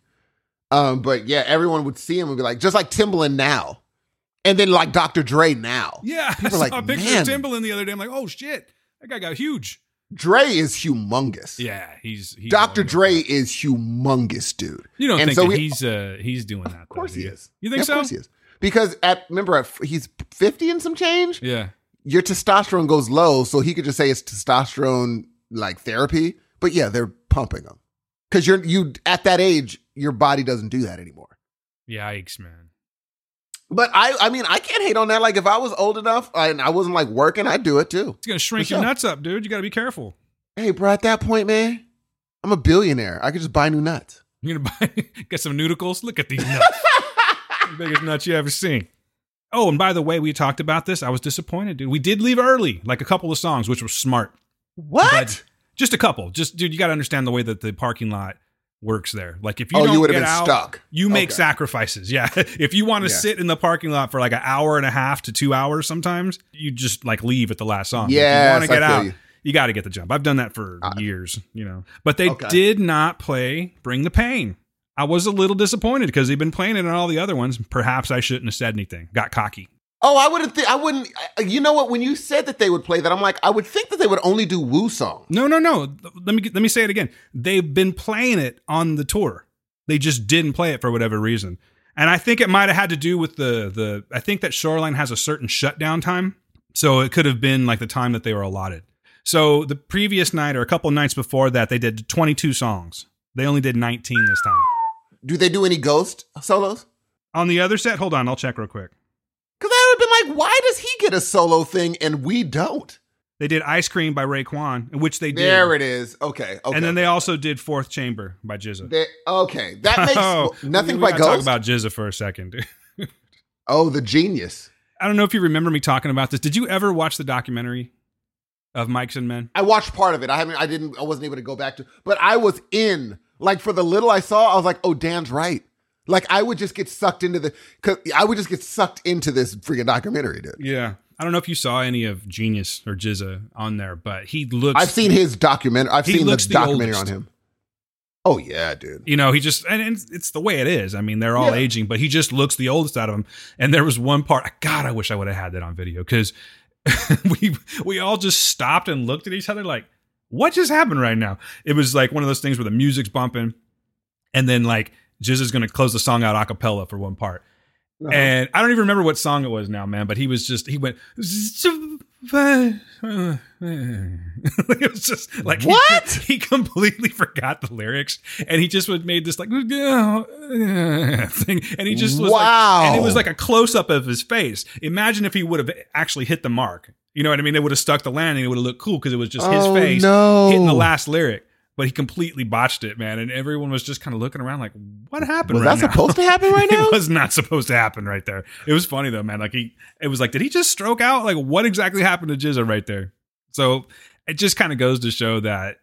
Um, but yeah, everyone would see him and be like, just like Timbaland now. and then like Dr. Dre now. Yeah, People I saw like, a picture "Man." of Timbaland the other day. I'm like, oh shit, that guy got huge. Dre is humongous. Yeah, he's, he's Dr. all- Dre is humongous, dude. You don't And think so that we- he's uh he's doing that? Of course he is. You think Yeah, so? Of course he is. Because at remember at, he's 50 and some change. Yeah. Your testosterone goes low, so he could just say it's testosterone like therapy. But yeah, they're pumping him because you're you at that age, your body doesn't do that anymore. Yikes, man. But I, I mean, I can't hate on that. Like if I was old enough and I wasn't like working, I'd do it too. It's gonna shrink For your sure. nuts up, dude. You gotta be careful. Hey, bro, at that point, man, I'm a billionaire. I could just buy new nuts. You're gonna buy get some nudicles. Look at these nuts. the biggest nuts you ever seen. Oh, and by the way, we talked about this. I was disappointed, dude. We did leave early, like a couple of songs, which was smart. What? But just a couple. Just dude, you got to understand the way that the parking lot works there. Like if you oh, don't you would get have been out, stuck. you make Okay. sacrifices. Yeah. if you want to Yeah. sit in the parking lot for like an hour and a half to two hours, sometimes you just like leave at the last song. If you want to get out. you. You got to get the jump. I've done that for Uh, years, you know. But they Okay. did not play Bring the Pain. I was a little disappointed because they've been playing it on all the other ones. Perhaps I shouldn't have said anything. Got cocky. Oh, I wouldn't think I wouldn't. I- You know what? When you said that they would play that, I'm like, I would think that they would only do Woo song. No, no, no. Let me let me say it again. They've been playing it on the tour. They just didn't play it for whatever reason. And I think it might have had to do with the the I think that Shoreline has a certain shutdown time. So it could have been like the time that they were allotted. So the previous night or a couple nights before that they did 22 songs. They only did 19 this time. Do they do any Ghost solos? On the other set, hold on, I'll check real quick. Because I would have been like, why does he get a solo thing and we don't? They did Ice Cream by Raekwon, which they did. There it is. Okay. Okay. and then they also did Fourth Chamber by GZA. They- okay. That makes Oh, nothing by gotta Talk about GZA for a second, oh, the genius. I don't know if you remember me talking about this. Did you ever watch the documentary of Mics and Men? I watched part of it. I haven't. I didn't. I wasn't able to go back to. But I was in. Like for the little I saw, I was like, oh, Dan's right. Like I would just get sucked into the. Cause I would just get sucked into this freaking documentary, dude. Yeah. I don't know if you saw any of Genius or GZA on there, but he looks. I've seen his documentary. I've seen the the documentary oldest. on him. Oh yeah, dude. You know, he just and it's, the way it is. I mean, they're all Yeah. aging, but he just looks the oldest out of them. And there was one part. God, I wish I would have had that on video because we we all just stopped and looked at each other like, what just happened right now? It was like one of those things where the music's bumping, and then like Jizz is going to close the song out a cappella for one part. Uh-huh. And I don't even remember what song it was now, man. But he was just he went. it was just like he- What? He, completely forgot the lyrics, and he just would made this like thing, and he just was Wow. like, and it was like a close up of his face. Imagine if he would have actually hit the mark. You know what I mean? They would have stuck the landing. It would have looked cool because it was just his Oh, face no. hitting the last lyric. But he completely botched it, man, and everyone was just kind of looking around like, "What happened?" Was right that now? supposed to happen right now? it was not supposed to happen right there. It was funny though, man. Like he, it was like, did he just stroke out? Like, what exactly happened to GZA right there? So it just kind of goes to show that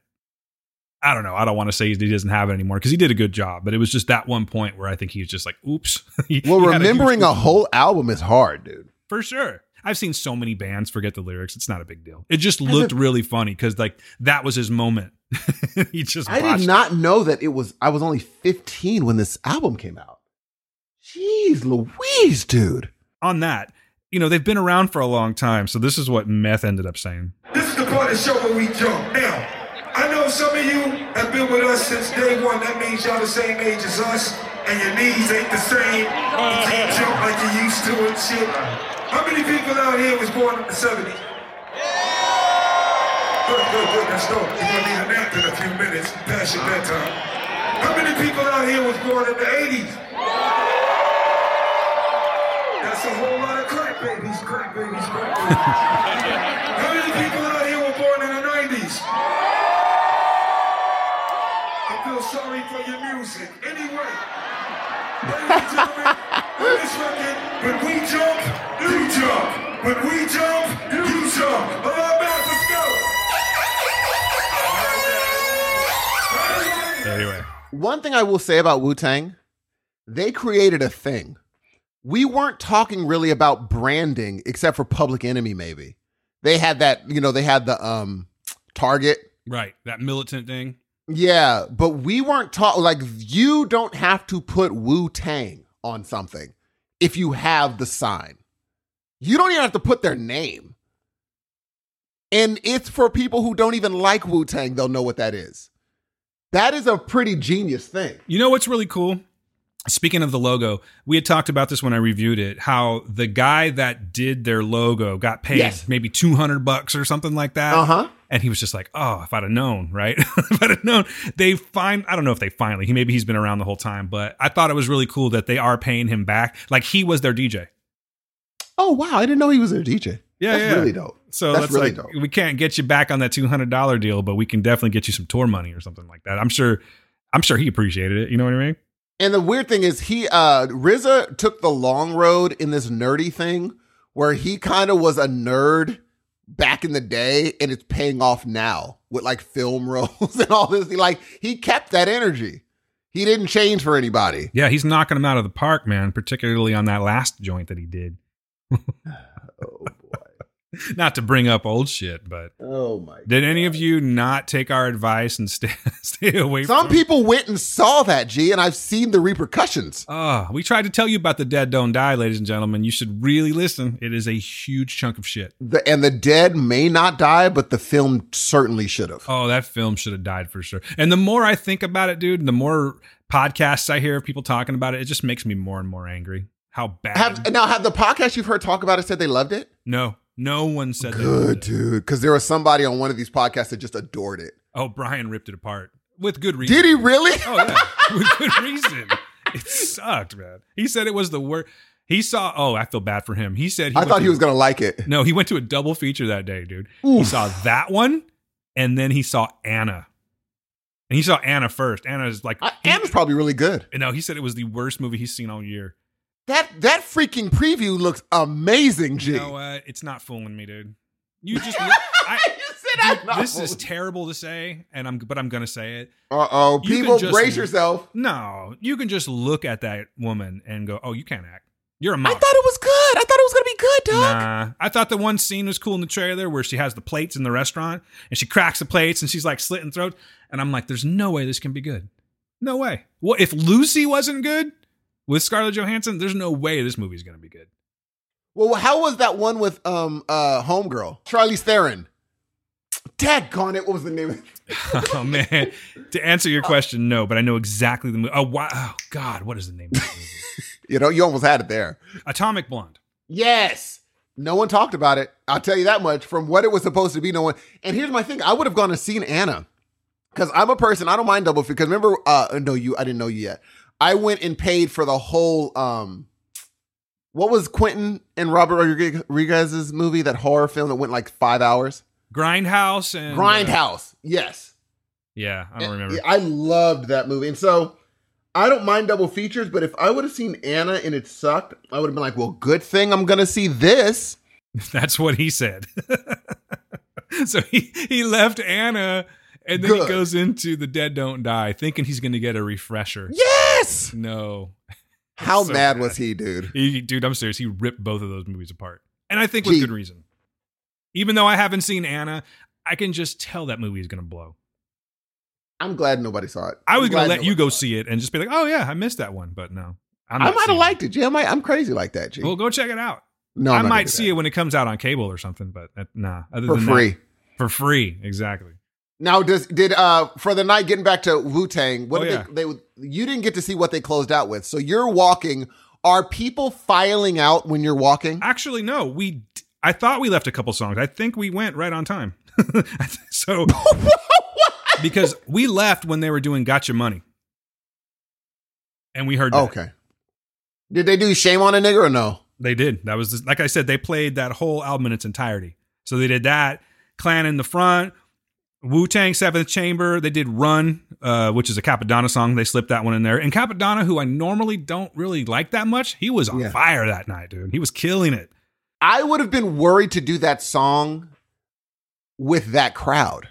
I don't know. I don't want to say he doesn't have it anymore because he did a good job, but it was just that one point where I think he was just like, "Oops." He- well, he had a remembering a whole album is hard, dude. for sure. I've seen so many bands forget the lyrics. It's not a big deal. It just looked really funny because like that was his moment. he just I botched did it. not know that it was. I was only 15 when this album came out. Jeez, Louise, dude. on that. You know, they've been around for a long time, so this is what Meth ended up saying. This is the part of the show where we jump. Now, I know some of you have been with us since day one. That means y'all the same age as us, and your knees ain't the same. You can't jump like you used to and shit. How many people out here was born in the 70s? Good, good, good. That's dope. You're gonna need a nap in a few minutes. Past your bedtime. How many people out here was born in the 80s? That's a whole lot of crack babies, crack babies, crack babies. How many people out here were born in the 90s? I feel sorry for your music. Anyway, ladies and gentlemen, on this record, when we jump, you jump. When we jump, you jump. All right, man, One thing I will say about Wu Tang, they created a thing. We weren't talking really about branding, except for Public Enemy, maybe. They had that, you know, they had the um Target. right, that militant thing. Yeah, but we weren't talking like you don't have to put Wu Tang on something if you have the sign. You don't even have to put their name. And it's for people who don't even like Wu Tang, they'll know what that is. That is a pretty genius thing. You know what's really cool? Speaking of the logo, we had talked about this when I reviewed it. How the guy that did their logo got paid Yes. maybe two hundred bucks or something like that. Uh huh. And he was just like, "Oh, if I'd have known, right? if I'd have known." They find I don't know if they finally. He maybe he's been around the whole time, but I thought it was really cool that they are paying him back. Like he was their DJ. Oh, wow. I didn't know he was their DJ. Yeah, That's yeah. really dope. So That's that's, really like dope. we can't get you back on that two hundred dollar deal, but we can definitely get you some tour money or something like that. I'm sure. I'm sure he appreciated it. You know what I mean? And the weird thing is, he, uh, RZA took the long road in this nerdy thing where he kind of was a nerd back in the day and it's paying off now with like film roles and all this. He, like, he kept that energy. He didn't change for anybody. Yeah, he's knocking him out of the park, man. Particularly on that last joint that he did. Oh. Not to bring up old shit, but Oh, my did any of you not take our advice and stay stay away from Some people went and saw that, G, and I've seen the repercussions. Oh, we tried to tell you about the dead don't die, ladies and gentlemen. You should really listen. It is a huge chunk of shit. The, and the dead may not die, but the film certainly should have. Oh, that film should have died for sure. And the more I think about it, dude, the more podcasts I hear of people talking about it, it just makes me more and more angry. How bad? Have, now, have the podcast you've heard talk about it said they loved it? no, no one said Good, dude. Because there was somebody on one of these podcasts that just adored it. Oh, Brian ripped it apart with good reason. Did he really? Oh yeah, with good reason. It sucked, man. He said it was the worst. He saw. Oh, I feel bad for him. He said he I thought to- he was gonna like it. No, he went to a double feature that day, dude. He saw that one, and then he saw Anna. And he saw Anna first. Anna is like, I, he- Anna's probably really good. no, he said it was the worst movie he's seen all year. That that freaking preview looks amazing, G. You know what? It's not fooling me, dude. You just, I, You said I'm not this is terrible to say, and I'm, but I'm gonna say it. Uh-oh. People, just- brace yourself. No, you can just look at that woman and go, "Oh, you can't act. You're a I model." thought it was good. I thought it was gonna be good, dog. Nah, I thought the one scene was cool in the trailer where she has the plates in the restaurant and she cracks the plates and she's like slitting throats, and I'm like, "There's no way this can be good. No way. Well, if Lucy wasn't good with Scarlett Johansson, there's no way this movie's gonna be good." Well, how was that one with um uh Homegirl? Charlize Theron. Daggone it, what was the name of it? oh man, to answer your question, no, but I know exactly the movie. Oh wow, oh god, what is the name of the movie? You know, you almost had it there. Atomic Blonde. Yes. No one talked about it. I'll tell you that much. From what it was supposed to be, no one. And here's my thing: I would have gone and seen Anna, because I'm a person. I don't mind double feature. Because remember, uh, no, you. I didn't know you yet. I went and paid for the whole. um What was Quentin and Robert Rodriguez's movie? That horror film that went like five hours. Grindhouse and uh, Grindhouse. Yes. yeah, I don't remember. Yeah, I loved that movie, and so. I don't mind double features, but if I would have seen Anna and it sucked, I would have been like, well, good thing I'm going to see this. That's what he said. so he, he left Anna and then he goes into The Dead Don't Die thinking he's going to get a refresher. Yes. No. How So mad bad. was he, dude? He, dude, I'm serious. He ripped both of those movies apart. And I think with Gee. good reason. Even though I haven't seen Anna, I can just tell that movie is going to blow. I'm glad nobody saw it. I was I'm going to let you go see it and just be like, oh, yeah, I missed that one. But no. I'm. I might have liked it, G. I might, I'm crazy like that, G. Well, go check it out. no, I might see it when it comes out on cable or something, but uh, nah. Other for than free. That, for free, exactly. Now, does did uh for the night getting back to Wu Tang? What Oh, did yeah. they, they? You didn't get to see what they closed out with. So you're walking. Are people filing out when you're walking? Actually, no. We I thought we left a couple songs. I think we went right on time. so because we left when they were doing "Gotcha Money," and we heard that. okay. Did they do shame on a Nigger or no? They did. That was like I said. They played that whole album in its entirety. So they did that. Clan in the front. Wu Tang Seventh Chamber. They did Run, uh, which is a Cappadonna song. They slipped that one in there. And Cappadonna, who I normally don't really like that much, he was on Yeah. fire that night, dude. He was killing it. I would have been worried to do that song with that crowd.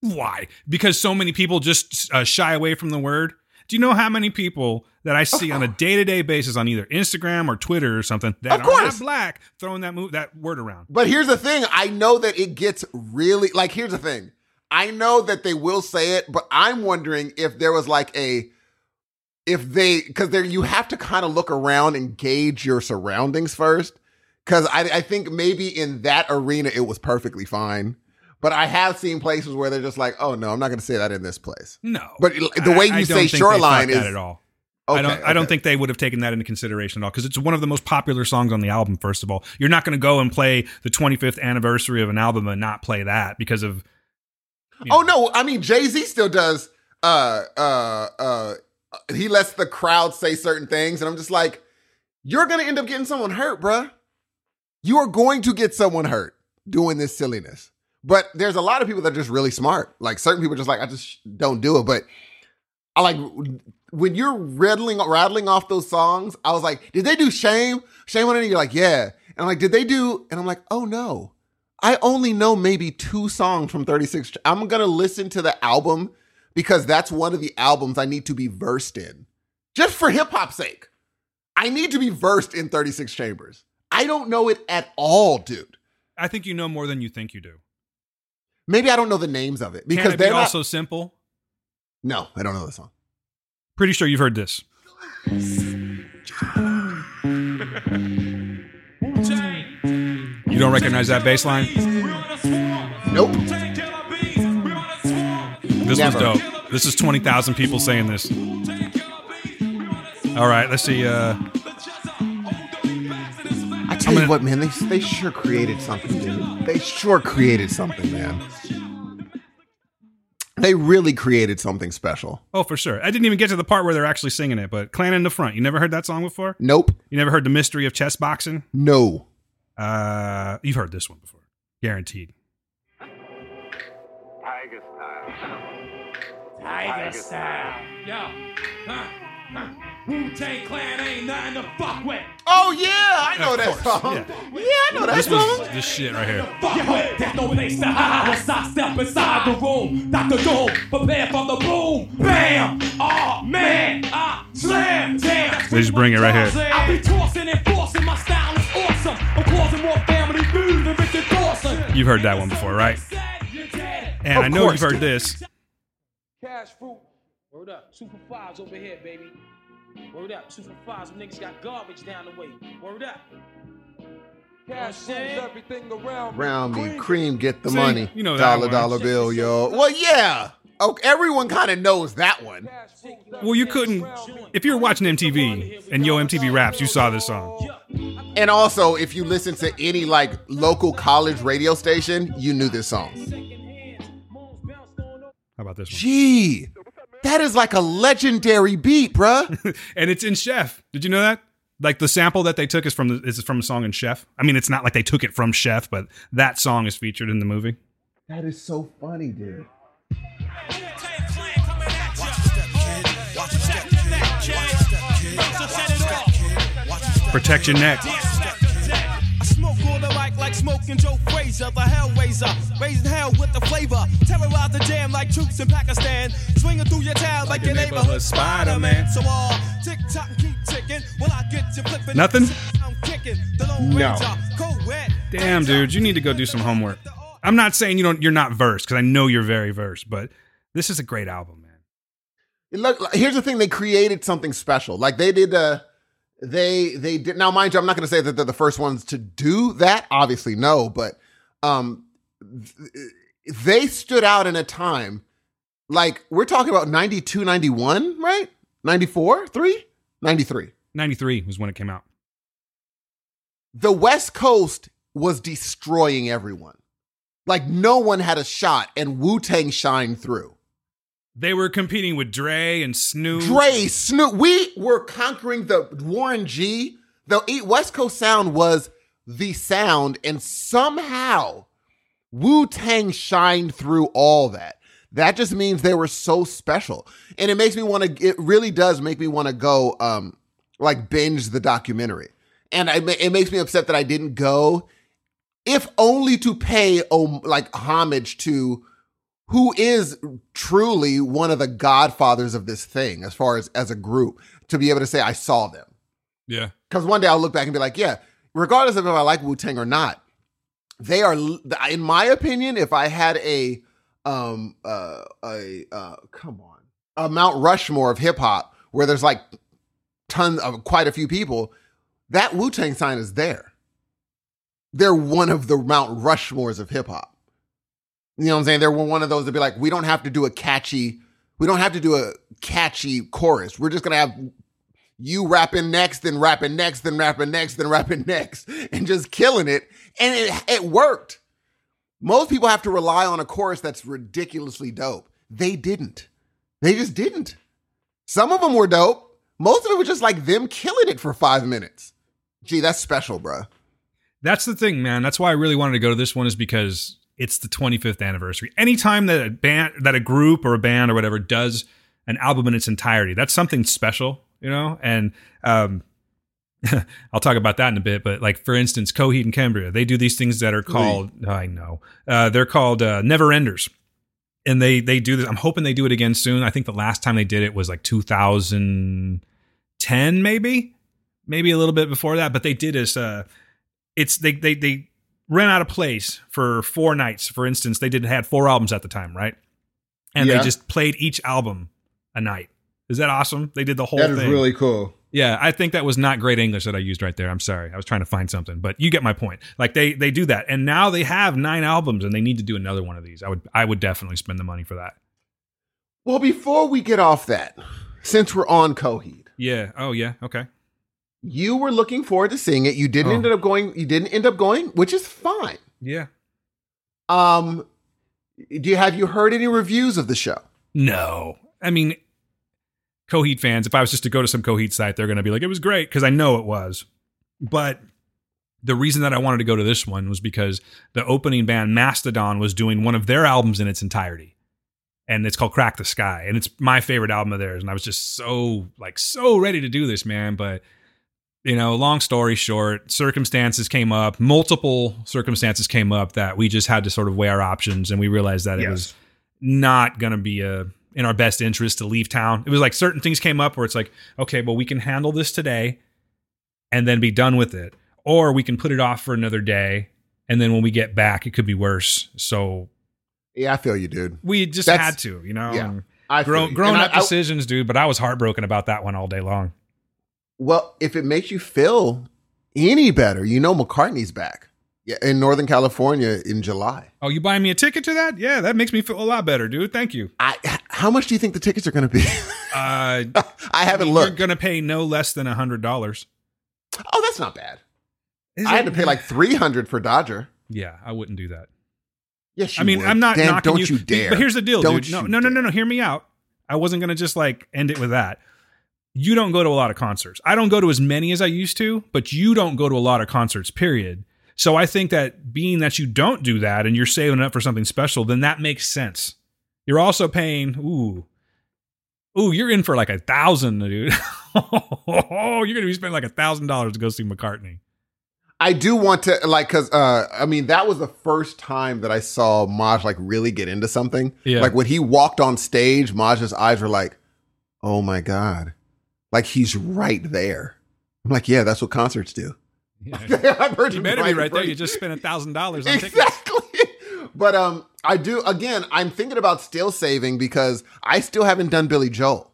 Why? Because so many people just uh, shy away from the word. Do you know how many people that I see on a day to day basis on either Instagram or Twitter or something that aren't black throwing that move that word around? But here's the thing. I know that it gets really like here's the thing. I know that they will say it, but I'm wondering if there was like a if they because there you have to kind of look around and gauge your surroundings first. Because I, I think maybe in that arena it was perfectly fine. But I have seen places where they're just like, oh no, I'm not going to say that in this place. No, But the way I- I you don't say shoreline is at all. Okay, I don't. I don't think they would have taken that into consideration at all because it's one of the most popular songs on the album. First of all, you're not going to go and play the 25th anniversary of an album and not play that because of. Oh no, I mean Jay Z still does. Uh, uh, uh, he lets the crowd say certain things, and I'm just like, you're gonna end up getting someone hurt, bruh. You are going to get someone hurt doing this silliness. But there's a lot of people that are just really smart. Like certain people are just like, I just don't do it. But I like when you're rattling rattling off those songs. I was like, did they do shame? Shame on it? You're like, yeah. And I'm like, did they do? And I'm like, oh no. I only know maybe two songs from 36. I'm gonna listen to the album because that's one of the albums I need to be versed in, just for hip hop's sake. I need to be versed in 36 Chambers. I don't know it at all, dude. I think you know more than you think you do. Maybe I don't know the names of it Can because it they're not. also simple? no, I don't know the song. Pretty sure you've heard this. You don't recognize that bass line? Nope. This Never. was dope. This is 20,000 people saying this. All right, let's see. Uh, I tell gonna- you what, man, they they sure created something, dude. They sure created something, man. They really created something special. oh, for sure. I didn't even get to the part where they're actually singing it, but Clan in the Front. You never heard that song before? Nope. You never heard The Mystery of Chess Boxing? No. Uh, you've heard this one before. Guaranteed. Tiger style. Tiger style. Yo. Huh. Huh. Wu-Tang Clan ain't nothing to fuck with. Oh yeah, I know Of that course, song. yeah. Yeah, I know that This song. was this shit right here. Fuck with. There's no place to hide once I step inside the room. Dr. Doom, prepare for the boom. Bam. Oh man. I slam. Damn. They just bring it right here. I be tossing and forcing. My style is awesome. I'm causing more family food than Richard Dawson. You've heard that one before, right? And Of I know course, you've heard dude. this. Cash fruit. Word up. Super fives over here, baby. Word up. Super fives. Them niggas got garbage down the way. Word up. Cash You know what I'm rules saying? everything around. me. Round me, Cream. cream, get the See, money. you know that dollar one. dollar bill, yo. Well, yeah. Oh, everyone kind of knows that one. Well, you couldn't. If you were watching MTV and Yo MTV Raps, you saw this song. And also, if you listen to any like local college radio station, you knew this song. How about this one? Gee, that is like a legendary beat, bruh. and it's in Chef. Did you know that? Like the sample that they took is from the is from a song in Chef. I mean, it's not like they took it from Chef, but that song is featured in the movie. that is so funny, dude. Protect your neck. I smoke on the mic like smoking Joe Frazier, the Hellraiser. Raising hell with the flavor. Terrorize the jam like troops in Pakistan. Swinging through your town like, your neighborhood Spider-Man. So all tick tock keep ticking. Will I get you flipping? Nothing? I'm kicking. The Lone No. Ranger. Co-ed. Damn, dude, you need to go do some homework. I'm not saying you don't. You're not versed because I know you're very versed, but this is a great album, man. Look, here's the thing: they created something special. Like they did. Uh, they they did. Now, mind you, I'm not going to say that they're the first ones to do that. Obviously, no. But um, th- they stood out in a time like we're talking about 92, 91, right? 94, three, 93. '93 was when it came out. the West Coast was destroying everyone. Like no one had a shot, and Wu Tang shined through. They were competing with Dre and Snoop. Dre, Snoop, we were conquering the Warren G. The West Coast sound was the sound, and somehow Wu Tang shined through all that. That just means they were so special, and it makes me want to. It really does make me want to go, um, like binge the documentary. And I, it makes me upset that I didn't go, if only to pay like homage to who is truly one of the godfathers of this thing as far as as a group to be able to say I saw them. Yeah, Because one day I'll look back and be like, yeah, regardless of if I like Wu Tang or not, they are, in my opinion, if I had a, um, uh, a, uh, come on, a Mount Rushmore of hip hop where there's like tons of quite a few people, that Wu Tang sign is there. They're one of the Mount Rushmores of hip hop. You know what I'm saying? They're one of those that be like, we don't have to do a catchy, we don't have to do a catchy chorus. We're just gonna have you rapping next, then rapping next, then rapping next, then rapping next, and just killing it. And it it worked. Most people have to rely on a chorus that's ridiculously dope. They didn't. They just didn't. Some of them were dope. Most of it was just like them killing it for five minutes. Gee, that's special, bruh. That's the thing, man. That's why I really wanted to go to this one is because it's the 25th anniversary. Anytime that a band, that a group or a band or whatever does an album in its entirety, that's something special, you know. And um, I'll talk about that in a bit. But like for instance, Coheed and Cambria, they do these things that are called I know uh, they're called uh, Never Enders, and they they do this. I'm hoping they do it again soon. I think the last time they did it was like 2010, maybe, maybe a little bit before that. But they did this. Uh, it's they they they ran out of place for four nights. For instance, they did had four albums at the time, right? And Yeah. they just played each album a night. Is that awesome? They did the whole That is thing. really cool. Yeah, I think that was not great English that I used right there. I'm sorry. I was trying to find something, but you get my point. Like they they do that, and now they have nine albums, and they need to do another one of these. I would I would definitely spend the money for that. Well, before we get off that, since we're on Coheed, Yeah. Oh yeah. Okay. You were looking forward to seeing it. You didn't Oh. end up going. You didn't end up going, which is fine. Yeah. Um, do you have you heard any reviews of the show? No. I mean, Coheed fans, if I was just to go to some Coheed site, they're going to be like, it was great because I know it was. But the reason that I wanted to go to this one was because the opening band Mastodon was doing one of their albums in its entirety. And it's called Crack the Skye. And it's my favorite album of theirs. And I was just so, like, so ready to do this, man. But, you know, long story short, circumstances came up, multiple circumstances came up that we just had to sort of weigh our options. And we realized that it was not going to be a in our best interest to leave town. It was like certain things came up where it's like, okay, well we can handle this today and then be done with it, or we can put it off for another day and then when we get back it could be worse. So Yeah, I feel you, dude. we just That's- had to, you know. yeah, I grown grown up I- decisions, dude, but I was heartbroken about that one all day long. Well, if it makes you feel any better, you know McCartney's back. Yeah, in Northern California in July. Oh, you buying me a ticket to that? Yeah, that makes me feel a lot better, dude. Thank you. I how much do you think the tickets are going to be? Uh, I haven't looked. you're gonna pay no less than a hundred dollars. oh, that's not bad. I had to pay like three hundred for Dodger. Yeah, I wouldn't do that. Yes, you I mean, would. I'm not Dan, knocking Don't you, dare! But here's the deal, Don't dude. No, no, no, no, no. Hear me out. I wasn't gonna just like end it with that. You don't go to a lot of concerts. I don't go to as many as I used to, but you don't go to a lot of concerts. Period. So I think that being that you don't do that and you're saving up for something special, then that makes sense. You're also paying. Ooh, ooh, you're in for like a thousand, dude. oh, you're gonna be spending like a thousand dollars to go see McCartney. I do want to like because uh, I mean that was the first time that I saw Maj like really get into something. Yeah. Like when he walked on stage, Maj's eyes were like, "Oh my god!" Like he's right there. I'm like, yeah, that's what concerts do. I've heard You better be right there. You just spent a thousand dollars on tickets. exactly. But um, I do again. I'm thinking about still saving because I still haven't done Billy Joel.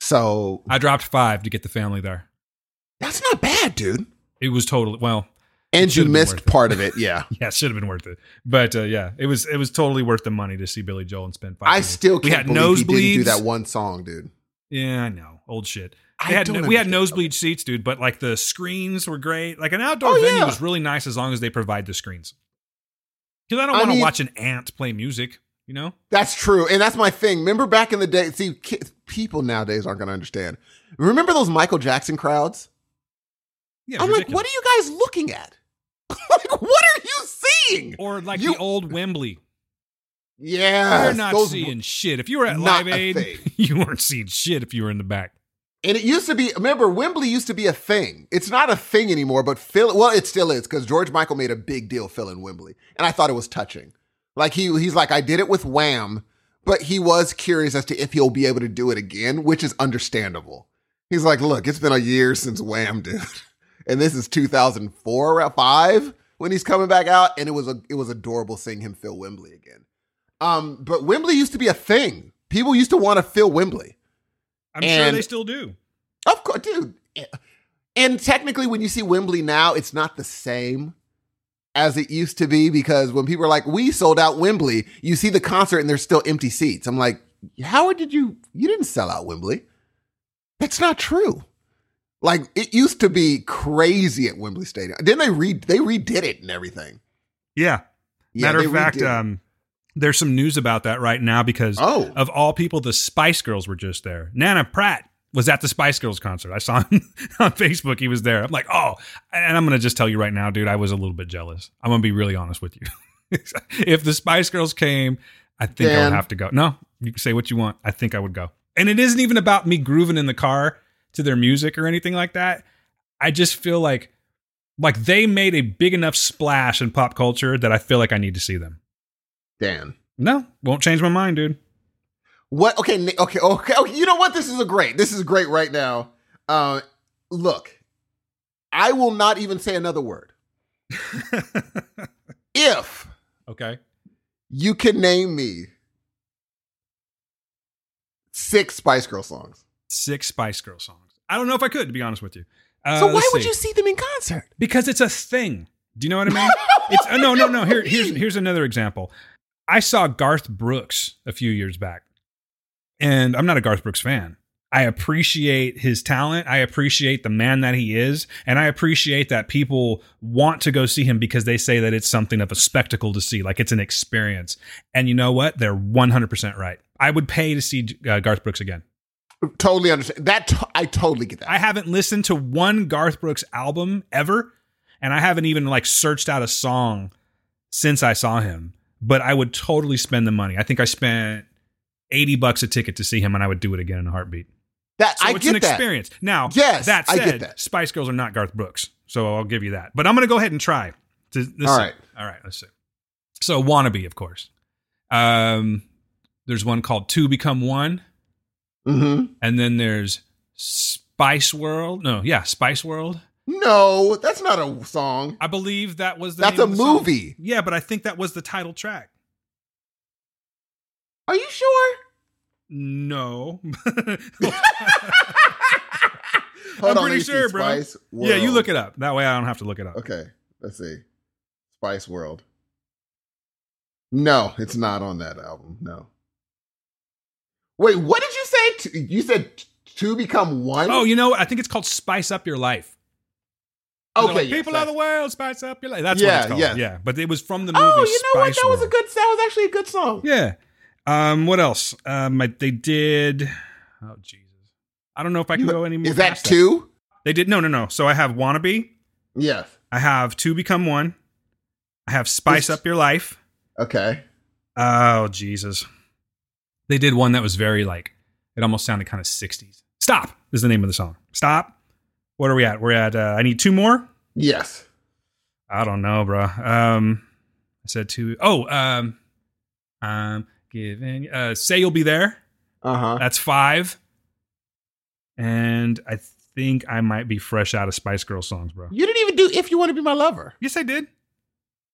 So I dropped five to get the family there. that's not bad, dude. It was totally well. And you missed part of it. Yeah. Yeah, it should have been worth it. But uh, yeah, it was it was totally worth the money to see Billy Joel and spend five. I minutes. still can't had believe he nosebleeds. do that one song, dude. Yeah, I know, old shit. Had, we had nosebleed seats, dude. But like the screens were great. Like an outdoor Oh, venue yeah. is really nice as long as they provide the screens. Because I don't want to watch an ant play music. You know? That's true, and that's my thing. Remember back in the day? See, ki- people nowadays aren't going to understand. Remember those Michael Jackson crowds? Yeah. I'm like, what are you guys looking at? like, what are you seeing? Or like You- the old Wembley. Yeah, You're not seeing shit. If you were at Live Aid, you weren't seeing shit if you were in the back. And it used to be. Remember, Wembley used to be a thing. It's not a thing anymore, but Phil. Well, it still is because George Michael made a big deal filling Wembley, and I thought it was touching. Like he, he's like, I did it with Wham, but he was curious as to if he'll be able to do it again, which is understandable. He's like, look, it's been a year since Wham, dude, and this is 2004 or five when he's coming back out, and it was a, it was adorable seeing him fill Wembley again. Um, but Wembley used to be a thing. People used to want to fill Wembley. I'm sure they still do. Of course, dude. And technically, when you see Wembley now, it's not the same. as it used to be because when people are like, we sold out Wembley, you see the concert and there's still empty seats. I'm like, how did you, you didn't sell out Wembley. That's not true. Like it used to be crazy at Wembley Stadium. Then they re they redid it and everything. Yeah. Yeah, Matter of fact, um, there's some news about that right now because Oh. of all people, the Spice Girls were just there. Nana Pratt was at the Spice Girls concert. I saw him on Facebook. He was there. I'm like, oh, and I'm gonna just tell you right now, dude. I was a little bit jealous. I'm gonna be really honest with you. if the Spice Girls came, I think I would have to go. No, you can say what you want. I think I would go. And it isn't even about me grooving in the car to their music or anything like that. I just feel like like they made a big enough splash in pop culture that I feel like I need to see them. Dan. No, won't change my mind, dude. What? Okay, okay, okay, okay. You know what? This is a great. This is great right now. Uh, look, I will not even say another word. If okay. you can name me six Spice Girl songs, Six Spice Girl songs. I don't know if I could, to be honest with you. Uh, so why would see. you see them in concert? Because it's a thing. Do you know what I mean? it's uh, no, no, no. Here, here's here's another example. I saw Garth Brooks a few years back, and I'm not a Garth Brooks fan. I appreciate his talent. I appreciate the man that he is, and I appreciate that people want to go see him because they say that it's something of a spectacle to see, like it's an experience. And you know what? They're 100% right. I would pay to see uh, Garth Brooks again. Totally understand that. T- I totally get that. I haven't listened to one Garth Brooks album ever, and I haven't even like searched out a song since I saw him. But I would totally spend the money. I think I spent eighty bucks a ticket to see him, and I would do it again in a heartbeat. that So I it's get an that. experience. Now, Yes, that I said, get that. Spice Girls are not Garth Brooks, so I'll give you that. But I'm going to go ahead and try. To, All right. all right. Let's see. So, wannabe, of course. Um, there's one called Two Become One. Mm-hmm. And then there's Spice World. No, yeah, Spice World. No, that's not a song. I believe that was the That's a the song. movie. Yeah, but I think that was the title track. Are you sure? No. I'm pretty sure, bro. Spice yeah, you look it up. That way I don't have to look it up. Okay, let's see. Spice World. No, it's not on that album. No. Wait, what did you say? You said t- two become one? Oh, you know what? I think it's called Spice Up Your Life. Okay. like, yes, People of the world, spice up your life. That's Yeah, what it's called. yeah. Yeah, but it was from the movie. Oh, you know what? Spice That was a good. That was actually a good song. Yeah. Um. What else? Um. I- They did. Oh Jesus. I don't know if I can You- go any more. Is that two? They did. No, no, no. So I have wannabe. Yes. I have two become one. I have spice This- up your life. Okay. Oh Jesus. They did one that was very like. It almost sounded kind of '60s. Stop is the name of the song. Stop. What are we at? We're at. Uh, I need two more. Yes. I don't know, bro. Um, I said two. Oh, um, um, giving. Uh, say you'll be there. Uh huh. That's five. And I think I might be fresh out of Spice Girl songs, bro. You didn't even do "If You Want to Be My Lover." Yes, I did.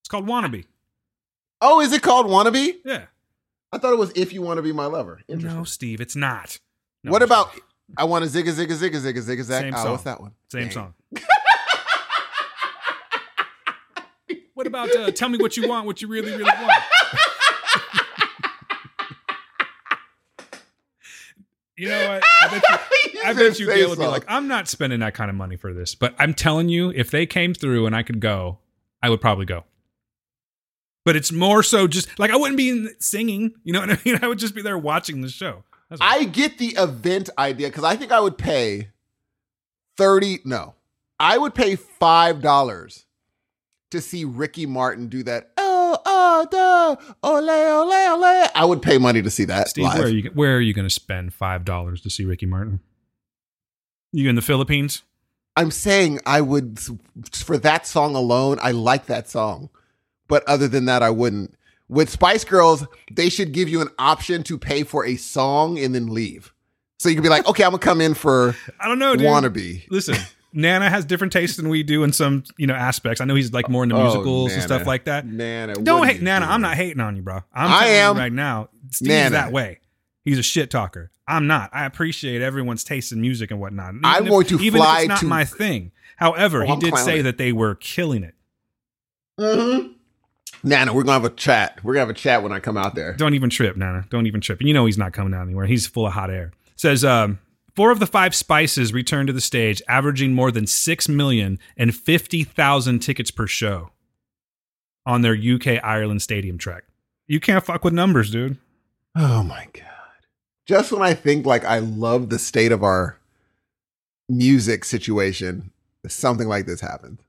It's called Wannabe. Oh, is it called "Wannabe"? Yeah. I thought it was "If You Want to Be My Lover." Interesting. No, Steve, it's not. No, what I'm about. "I Want to Zigga Zigga Zigga Zigga Zigga Zag"? Same Oh, song. what's that one? same Dang. song? what about uh, "Tell Me What You Want, What You Really Really Want"? you know what? I bet you. I bet you Gail would be like, I'm not spending that kind of money for this. But I'm telling you, if they came through and I could go, I would probably go. But it's more so just like I wouldn't be in- singing. You know what I mean? I would just be there watching the show. That's I get the event idea because I think I would pay thirty. No, I would pay five dollars to see Ricky Martin do that. Oh, oh, the ole, ole, ole. I would pay money to see that Steve, live. where are you? Where are you going to spend five dollars to see Ricky Martin? You in the Philippines? I'm saying I would for that song alone. I like that song, but other than that, I wouldn't. With Spice Girls, they should give you an option to pay for a song and then leave. So you could be like, okay, I'm gonna come in for I don't know, dude. wannabe. Listen, Nana has different tastes than we do in some you know aspects. I know he's like more into Oh, musicals and stuff like that. Nana, Don't hate Nana. I'm not hating on you, bro. I'm I am. right now. Steve's Nana. that way. He's a shit talker. I'm not. I appreciate everyone's taste in music and whatnot. Even I'm if- going to even fly if it's not to- my thing. However, Oh, he did say that they were killing it. Mm-hmm. Nana, we're gonna have a chat. We're gonna have a chat when I come out there. Don't even trip, Nana. Don't even trip. And You know he's not coming out anywhere. He's full of hot air. Says um, four of the five Spices return to the stage, averaging more than six million and fifty thousand tickets per show on their UK Ireland stadium trek. You can't fuck with numbers, dude. Oh my god! Just when I think like I love the state of our music situation, something like this happened.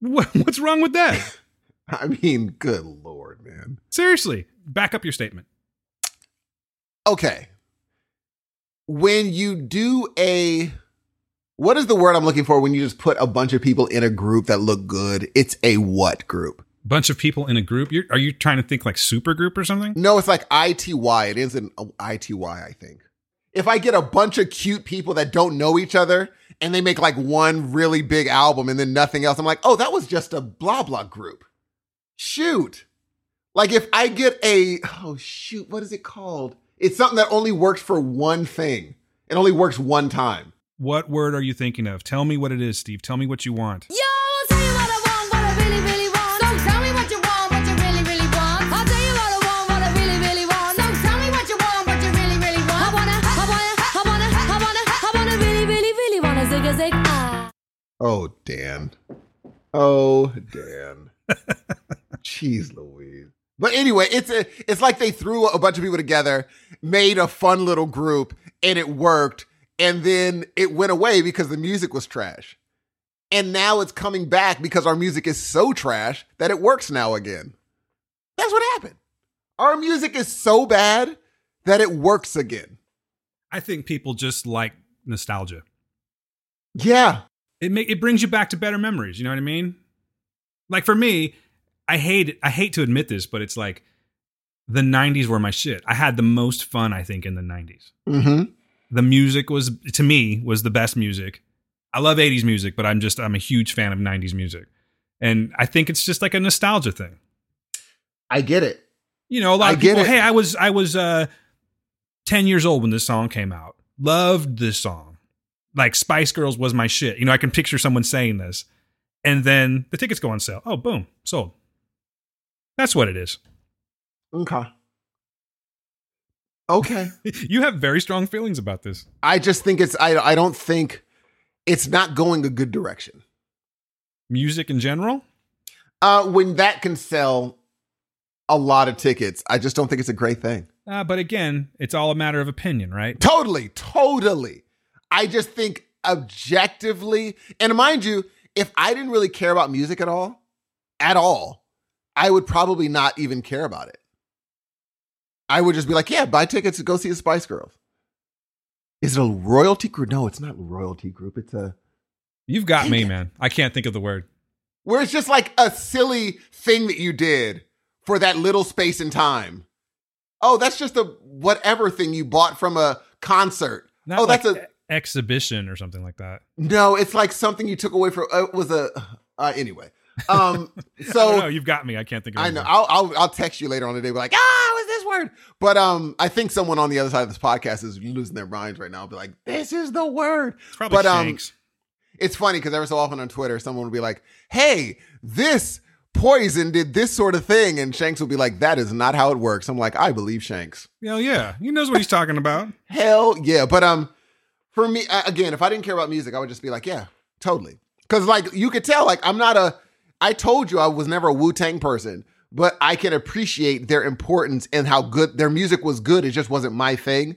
What, what's wrong with that? I mean, good lord, man. Seriously, back up your statement. Okay. When you do a what is the word I'm looking for when you just put a bunch of people in a group that look good? It's a what group? Bunch of people in a group. You're, are you trying to think like super group or something? No, it's like ITY. It is an ITY, I think. If I get a bunch of cute people that don't know each other and they make like one really big album and then nothing else, I'm like, oh, that was just a blah blah group. Shoot. Like if I get a, oh shoot, what is it called? It's something that only works for one thing. It only works one time. What word are you thinking of? Tell me what it is, Steve. Tell me what you want. Yo, I'll tell you what I want, what I really, really want. So tell me what you want, what you really, really want. I'll tell you what I want, what I really, really want. So tell me what you want, what you really, really want. I wanna, I wanna, I wanna, I wanna, I wanna really, really, really wanna zig a zig ah. Oh, Dan. Oh, Dan. Jeez Louise. But anyway, it's a, it's like they threw a bunch of people together, made a fun little group, and it worked. And then it went away because the music was trash. And now it's coming back because our music is so trash that it works now again. That's what happened. Our music is so bad that it works again. I think people just like nostalgia. Yeah. It ma- it brings you back to better memories. You know what I mean? Like for me, I hate it. I hate to admit this, but it's like the '90s were my shit. I had the most fun, I think, in the '90s. Mm-hmm. The music was to me was the best music. I love '80s music, but I'm just I'm a huge fan of '90s music, and I think it's just like a nostalgia thing. I get it. You know, a lot I of people. Hey, I was I was uh, ten years old when this song came out. Loved this song. Like Spice Girls was my shit. You know, I can picture someone saying this, and then the tickets go on sale. Oh, boom, sold. That's what it is. Okay. Okay. You have very strong feelings about this. I just think it's I I don't think it's not going a good direction. Music in general. Uh when that can sell a lot of tickets, I just don't think it's a great thing. Uh, but again, it's all a matter of opinion, right? Totally, totally. I just think objectively, and mind you, if I didn't really care about music at all, at all, I would probably not even care about it. I would just be like, yeah, buy tickets to go see the Spice Girls. Is it a royalty group? No, it's not a royalty group. It's a You've got me, it. man. I can't think of the word. where it's just like a silly thing that you did for that little space in time. Oh, that's just a whatever thing you bought from a concert. Not oh, like that's a exhibition or something like that. no. It's like something you took away from. Uh, it was a uh, anyway. Um, So no, you've got me. I can't think of. I know. I'll, I'll I'll text you later on the day. Be like, ah, what's this word? But um, I think someone on the other side of this podcast is losing their minds right now. Be like, this is the word. It's probably but, um, It's funny because every so often on Twitter, someone will be like, "Hey, this poison did this sort of thing," and Shanks will be like, "That is not how it works." I'm like, I believe Shanks. Hell yeah, he knows what he's talking about. Hell yeah! But um, for me, again, if I didn't care about music, I would just be like, yeah, totally. Because like you could tell, like I'm not a. I told you I was never a Wu Tang person, but I can appreciate their importance and how good their music was. Good, it just wasn't my thing.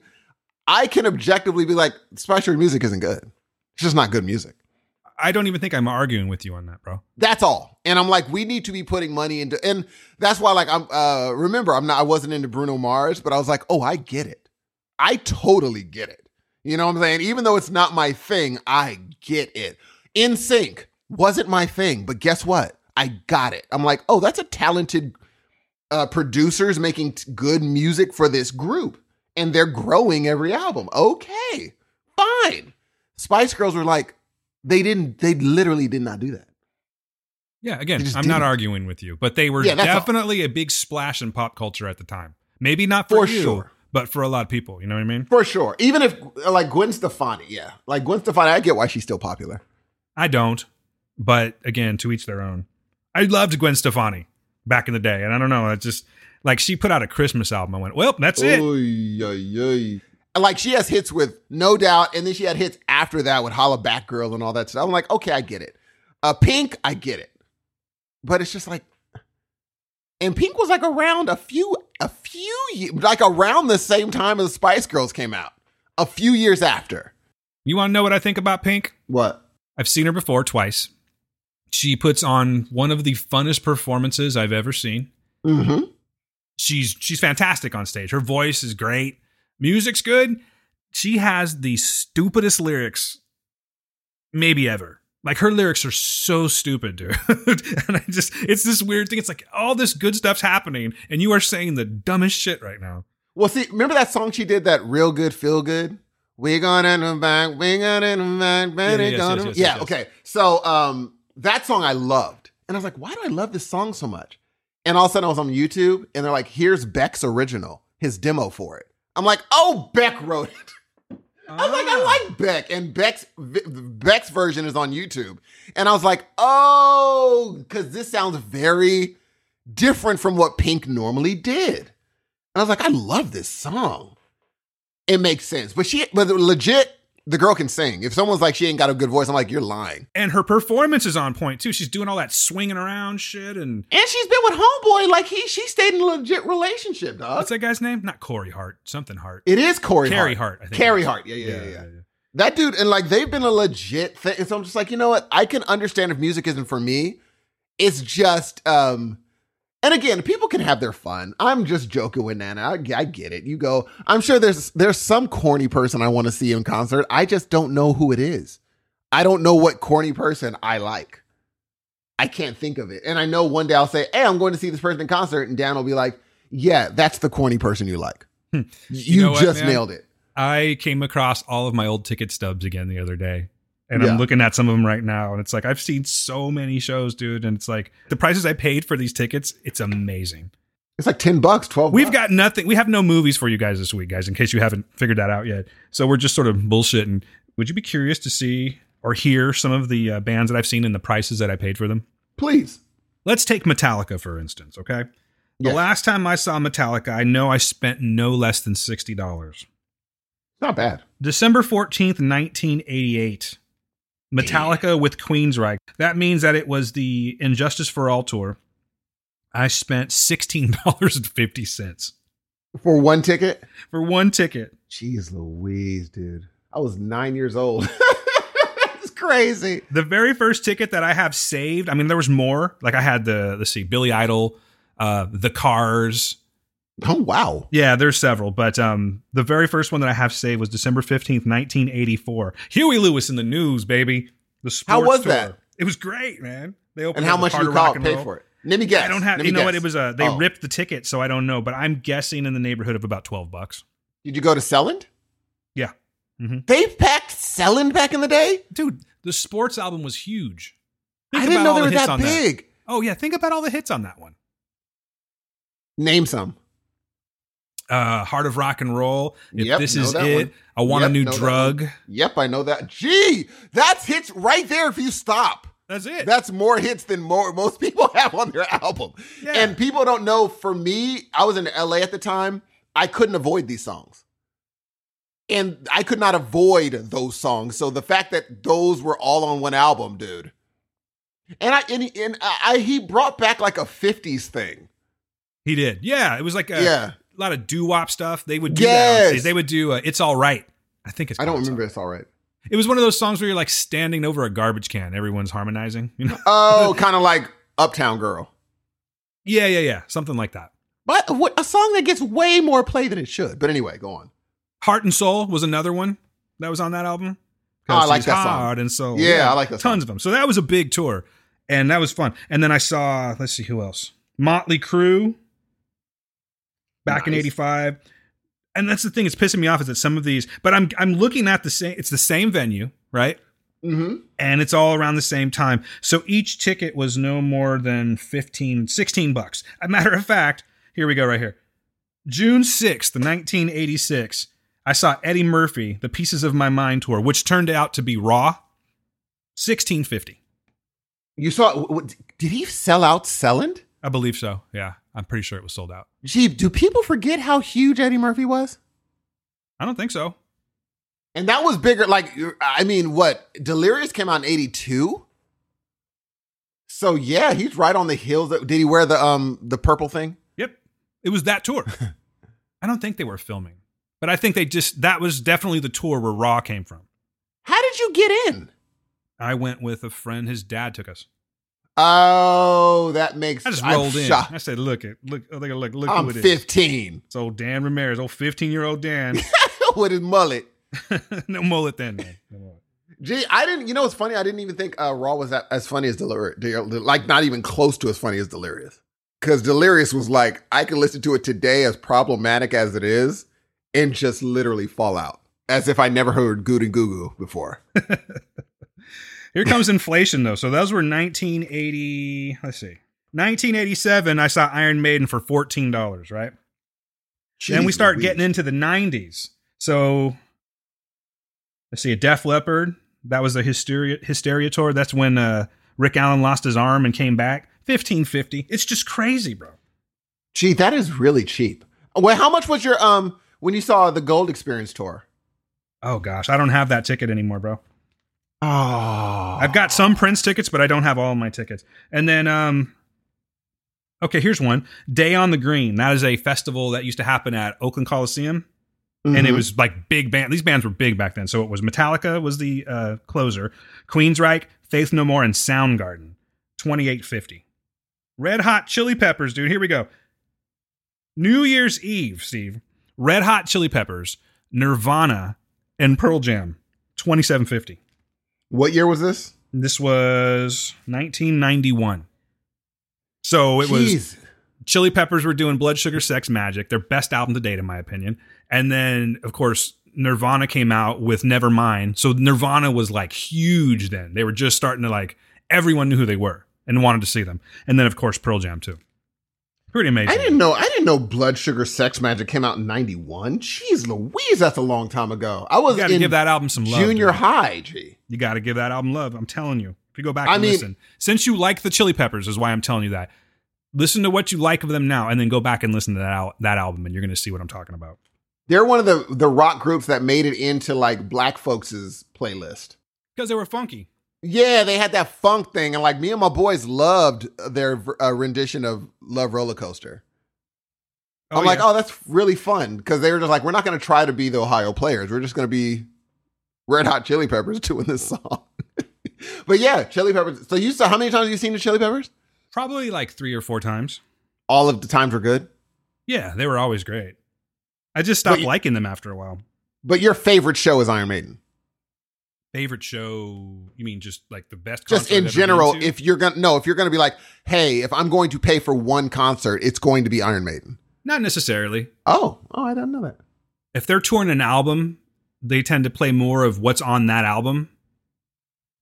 I can objectively be like, Spice music isn't good. It's just not good music. I don't even think I'm arguing with you on that, bro. That's all. And I'm like, we need to be putting money into, and that's why, like, I'm. uh Remember, I'm not. I wasn't into Bruno Mars, but I was like, oh, I get it. I totally get it. You know what I'm saying? Even though it's not my thing, I get it. NSYNC wasn't my thing, but guess what? I got it. I'm like, oh, that's a talented uh, producers making t- good music for this group, and they're growing every album. Okay, fine. Spice Girls were like, they didn't. They literally did not do that. Yeah, again, I'm not didn't. arguing with you, but they were Yeah, that's all. definitely a big splash in pop culture at the time. Maybe not for, For you, sure. but for a lot of people. You know what I mean? For sure. Even if like Gwen Stefani, yeah. Like Gwen Stefani, I get why she's still popular. I don't, but again, to each their own. I loved Gwen Stefani back in the day, and I don't know, it just like she put out a Christmas album. I went, well, that's it. Oy, oy, oy. And, Like she has hits with No Doubt, and then she had hits after that with Holla Back Girl and all that stuff. I'm like, okay, I get it. Uh, Pink, I get it, but it's just like, and Pink was like around a few, a few, like around the same time as the Spice Girls came out, a few years after. You want to know what I think about Pink? What? I've seen her before twice. She puts on one of the funnest performances I've ever seen. Mm-hmm. She's she's fantastic on stage. Her voice is great. Music's good. She has the stupidest lyrics maybe ever. Like her lyrics are so stupid, dude. and I just it's this weird thing. It's like all this good stuff's happening and you are saying the dumbest shit right now. Well, see, remember that song she did, that real good, feel good. We the back, we in the back, baby, yes, yes, yes, yeah. Okay, so um, that song I loved, and I was like, why do I love this song so much? And all of a sudden, I was on YouTube, and they're like, "Here's Beck's original, his demo for it." I'm like, "Oh, Beck wrote it." I was like, Ah. I like Beck, and Beck's Beck's version is on YouTube, and I was like, oh, because this sounds very different from what Pink normally did. And I was like, I love this song. It makes sense, but she, but legit, the girl can sing. If someone's like she ain't got a good voice, I'm like, you're lying. And her performance is on point too. She's doing all that swinging around shit and And she's been with Homeboy, like he, she stayed in a legit relationship, dog. what's that guy's name? Not Corey Hart, something Hart. It is Corey Carey Hart. Hart, I think. Carey Hart. Yeah, yeah, yeah, yeah. That dude, and like they've been a legit thing. And so I'm just like, you know what? I can understand if music isn't for me. It's just, um, and again, people can have their fun. I'm just joking with Nana. I, I get it. You go. I'm sure there's there's some corny person I want to see in concert. I just don't know who it is. I don't know what corny person I like. I can't think of it. And I know one day I'll say, "Hey, I'm going to see this person in concert," and Dan will be like, "Yeah, that's the corny person you like. You, Hmm. know just man? nailed it." I came across all of my old ticket stubs again the other day. And Yeah. I'm looking at some of them right now. And it's like, I've seen so many shows, dude. And it's like, the prices I paid for these tickets, it's amazing. It's like 10 bucks, 12 We've bucks. got nothing. We have no movies for you guys this week, guys, in case you haven't figured that out yet. So we're just sort of bullshitting. Would you be curious to see or hear some of the uh, bands that I've seen and the prices that I paid for them? Please. Let's take Metallica, for instance, okay? The Yes. last time I saw Metallica, I know I spent no less than $60. It's not bad. December 14th, 1988. Metallica with Queensryche. That means that it was the And Justice for All tour. I spent $16.50 For one ticket? for one ticket. Jeez Louise, dude. I was nine years old. it's crazy. The very first ticket that I have saved, I mean, there was more. Like I had the, let's see, Billy Idol, uh, The Cars. Oh, wow. Yeah, there's several, but um, the very first one that I have saved was December 15th, 1984. Huey Lewis and the News, baby. The sports How was tour. that? It was great, man. They opened And how much did you call and pay Roll. for it? Let me guess. I don't have. Let You know what? It was a. They Oh. ripped the ticket, so I don't know. But I'm guessing in the neighborhood of about twelve bucks. Did you go to Selland? Yeah, They packed Selland back in the day? dude. The sports album was huge. Think I didn't know they the were that big. Oh yeah, think about all the hits on that one. Name some. Uh, Heart of Rock and Roll. If Yep, this is it, one. I want a new drug. Yep, I know that. Gee, that's hits right there if you stop. That's it. That's more hits than more most people have on their album. Yeah. And people don't know for me, I was in LA at the time. I couldn't avoid these songs. And I could not avoid those songs. So the fact that those were all on one album, dude. And I and, and I, he brought back like a 50s thing. he did. Yeah, it was like a, Yeah. A lot of doo wop stuff. They would do that. Yes. They would do. Uh, it's all right. I think it's. I don't remember it's all right. It was one of those songs where you're like standing over a garbage can. Everyone's harmonizing. You know. Oh, kind of like Uptown Girl. yeah, yeah, yeah. Something like that. But what, a song that gets way more play than it should. But anyway, go on. Heart and Soul was another one that was on that album. Oh, I like that song. Heart and Soul. Yeah, I like that song. Tons of them. So that was a big tour, and that was fun. And then I saw, let's see who else, Motley Crue, back in '85. And that's the thing; it's pissing me off is that some of these, but I'm I'm looking at the same. It's the same venue, right? Mm-hmm. and it's all around the same time. So each ticket was no more than 15, 16 bucks. A matter of fact, here we go right here. June 6th, 1986, I saw Eddie Murphy, The Pieces of My Mind tour, which turned out to be Raw, 1650. You saw? Did he sell out Selland? I believe so. Yeah, I'm pretty sure it was sold out. Gee, do people forget how huge Eddie Murphy was? I don't think so. And that was bigger. Like, I mean, what? Delirious came out in '82. So yeah, he's right on the heels. Did he wear the um the purple thing? Yep, it was that tour. I don't think they were filming, but I think they just that was definitely the tour where Raw came from. How did you get in? I went with a friend. His dad took us. Oh, that makes. I just I'm rolled in. shocked. I said, "Look at look, look, look, look I'm who it is." 15 It's old Dan Ramirez, old 15 year old Dan. with his mullet. no mullet then, man. No mullet. Gee, I didn't. You know, what's funny. I didn't even think uh, Raw was that, as funny as Delirious. Like, not even close to as funny as Delirious. Because Delirious was like, I can listen to it today, as problematic as it is, and just literally fall out, as if I never heard Good and Goo Goo before. Here comes inflation, though. So those were 1980. Let's see. 1987, I saw Iron Maiden for $14, right? then we start Louise. getting into the 90s. So let's see, a Def Leppard. That was a Hysteria, Hysteria tour. That's when uh, Rick Allen lost his arm and came back. 1550. It's just crazy, bro. Gee, that is really cheap. Well, how much was your um when you saw the Gold Experience tour? Oh, gosh. I don't have that ticket anymore, bro. Oh, I've got some Prince tickets, but I don't have all my tickets. And then, um, okay, here's one Day on the Green. That is a festival that used to happen at Oakland Coliseum. and it Mhm. was like big band. These bands were big back then. So it was Metallica was the uh, closer, Queensryche, Faith No More, and Soundgarden. Twenty eight fifty. Red Hot Chili Peppers, dude. Here we go. New Year's Eve, Steve. Red Hot Chili Peppers, Nirvana, and Pearl Jam. Twenty seven fifty. What year was this? This was nineteen ninety one. So it was Chili Peppers were doing Blood Sugar Sex Magik, their best album to date, in my opinion. And then, of course, Nirvana came out with Nevermind. So Nirvana was like huge then. They were just starting to like, everyone knew who they were and wanted to see them. And then, of course, Pearl Jam too. Pretty amazing. I didn't know. I didn't know Blood Sugar Sex Magik came out in '91. Jeez, Louise, that's a long time ago. I was You got to in give that album some love. junior dude. high. Gee, You got to give that album love. I'm telling you. If you go back I and mean- listen, since you like the Chili Peppers, is why I'm telling you that. Listen to what you like of them now, and then go back and listen to that al- that album, and you're going to see what I'm talking about. they're one of the the rock groups that made it into like black folks' playlist. Because they were funky. Yeah, they had that funk thing, and like me and my boys loved their uh, rendition of "Love Roller Coaster." I'm like, oh, that's really fun because they were just like, we're not going to try to be the Ohio players. We're just going to be Red Hot Chili Peppers doing this song. but yeah, Chili Peppers. So you saw how many times have you seen the Chili Peppers? probably like three or four times. All of the times were good. Yeah, they were always great. I just stopped you- liking them after a while. But your favorite show is Iron Maiden. Favorite show? You mean just like the best? Just concert in general, if you're gonna no, if you're gonna be like, hey, if I'm going to pay for one concert, it's going to be Iron Maiden. not necessarily. Oh, oh, I don't know that. If they're touring an album, they tend to play more of what's on that album,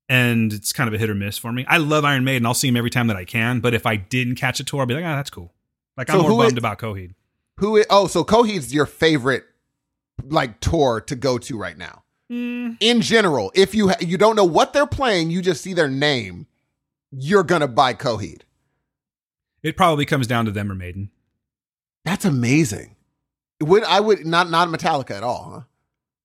and it's kind of a hit or miss for me. I love Iron Maiden. I'll see them every time that I can. But if I didn't catch a tour, I'll be like, ah, that's cool. Like I'm So more bummed about Coheed. Who? Is, oh, so Coheed's your favorite like tour to go to right now. Mm, in general, if you ha- you don't know what they're playing, you just see their name, you're gonna buy Coheed. it probably comes down to them or Maiden. That's amazing. Would I would not not Metallica at all, huh?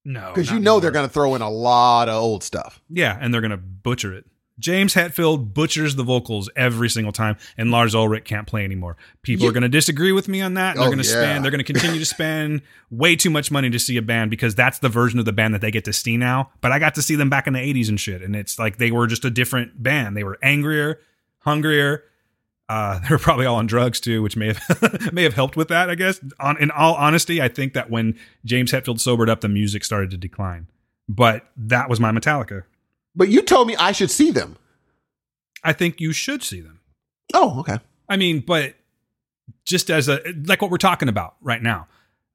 No, Because you not know they're gonna throw in a lot of old stuff. Yeah, and they're gonna butcher it. James Hetfield butchers the vocals every single time, and Lars Ulrich can't play anymore. People Yeah. are going to disagree with me on that. They're Oh, going to yeah. spend. They're going to continue to spend way too much money to see a band because that's the version of the band that they get to see now. But I got to see them back in the '80s and shit, and it's like they were just a different band. They were angrier, hungrier. Uh, they were probably all on drugs too, which may have may have helped with that. I guess. On in all honesty, I think that when James Hetfield sobered up, the music started to decline. But that was my Metallica. But you told me I should see them. I think you should see them. Oh, okay. I mean, but just as a like what we're talking about right now.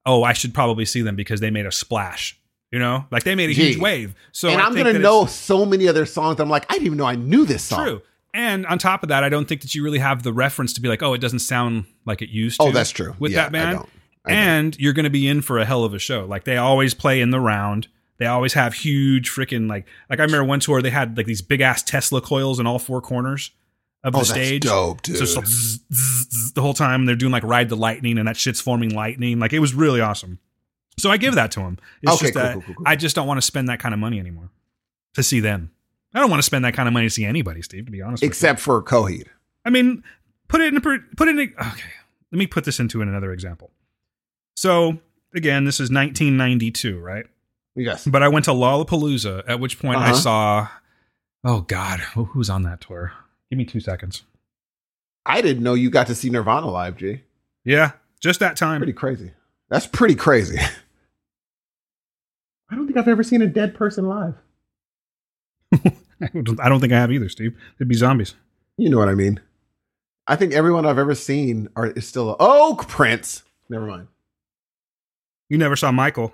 Oh, I should probably see them because they made a splash. You know, like they made a huge wave. So and I I'm gonna know so many other songs. I'm like, I didn't even know I knew this song. true. And on top of that, I don't think that you really have the reference to be like, oh, it doesn't sound like it used oh, to. Oh, that's true. with Yeah, that band. I don't. I don't. and you're going to be in for a hell of a show. Like they always play in the round. They always have huge freaking like like I remember one tour they had like these big ass Tesla coils in all four corners. of Oh, the that's stage. dope, So it's dude. like zzz, zzz, zzz the whole time they're doing like ride the lightning and that shit's forming lightning. Like it was really awesome. So I give that to him. It's Okay, just cool, that cool, cool, cool. I just don't want to spend that kind of money anymore to see them. I don't want to spend that kind of money to see anybody, Steve. To be honest, with you. Except for Coheed. I mean, put it in a put it in. A, okay, let me put this into another example. So again, this is 1992, right? Yes. But I went to Lollapalooza, at which point I Uh-huh. saw. Oh God, who's on that tour? Give me two seconds. I didn't know you got to see Nirvana live, G. Yeah, just that time. Pretty crazy. That's pretty crazy. I don't think I've ever seen a dead person live. I don't think I have either, Steve. It'd be zombies. You know what I mean. I think everyone I've ever seen are is still a, oh Prince. Never mind. You never saw Michael.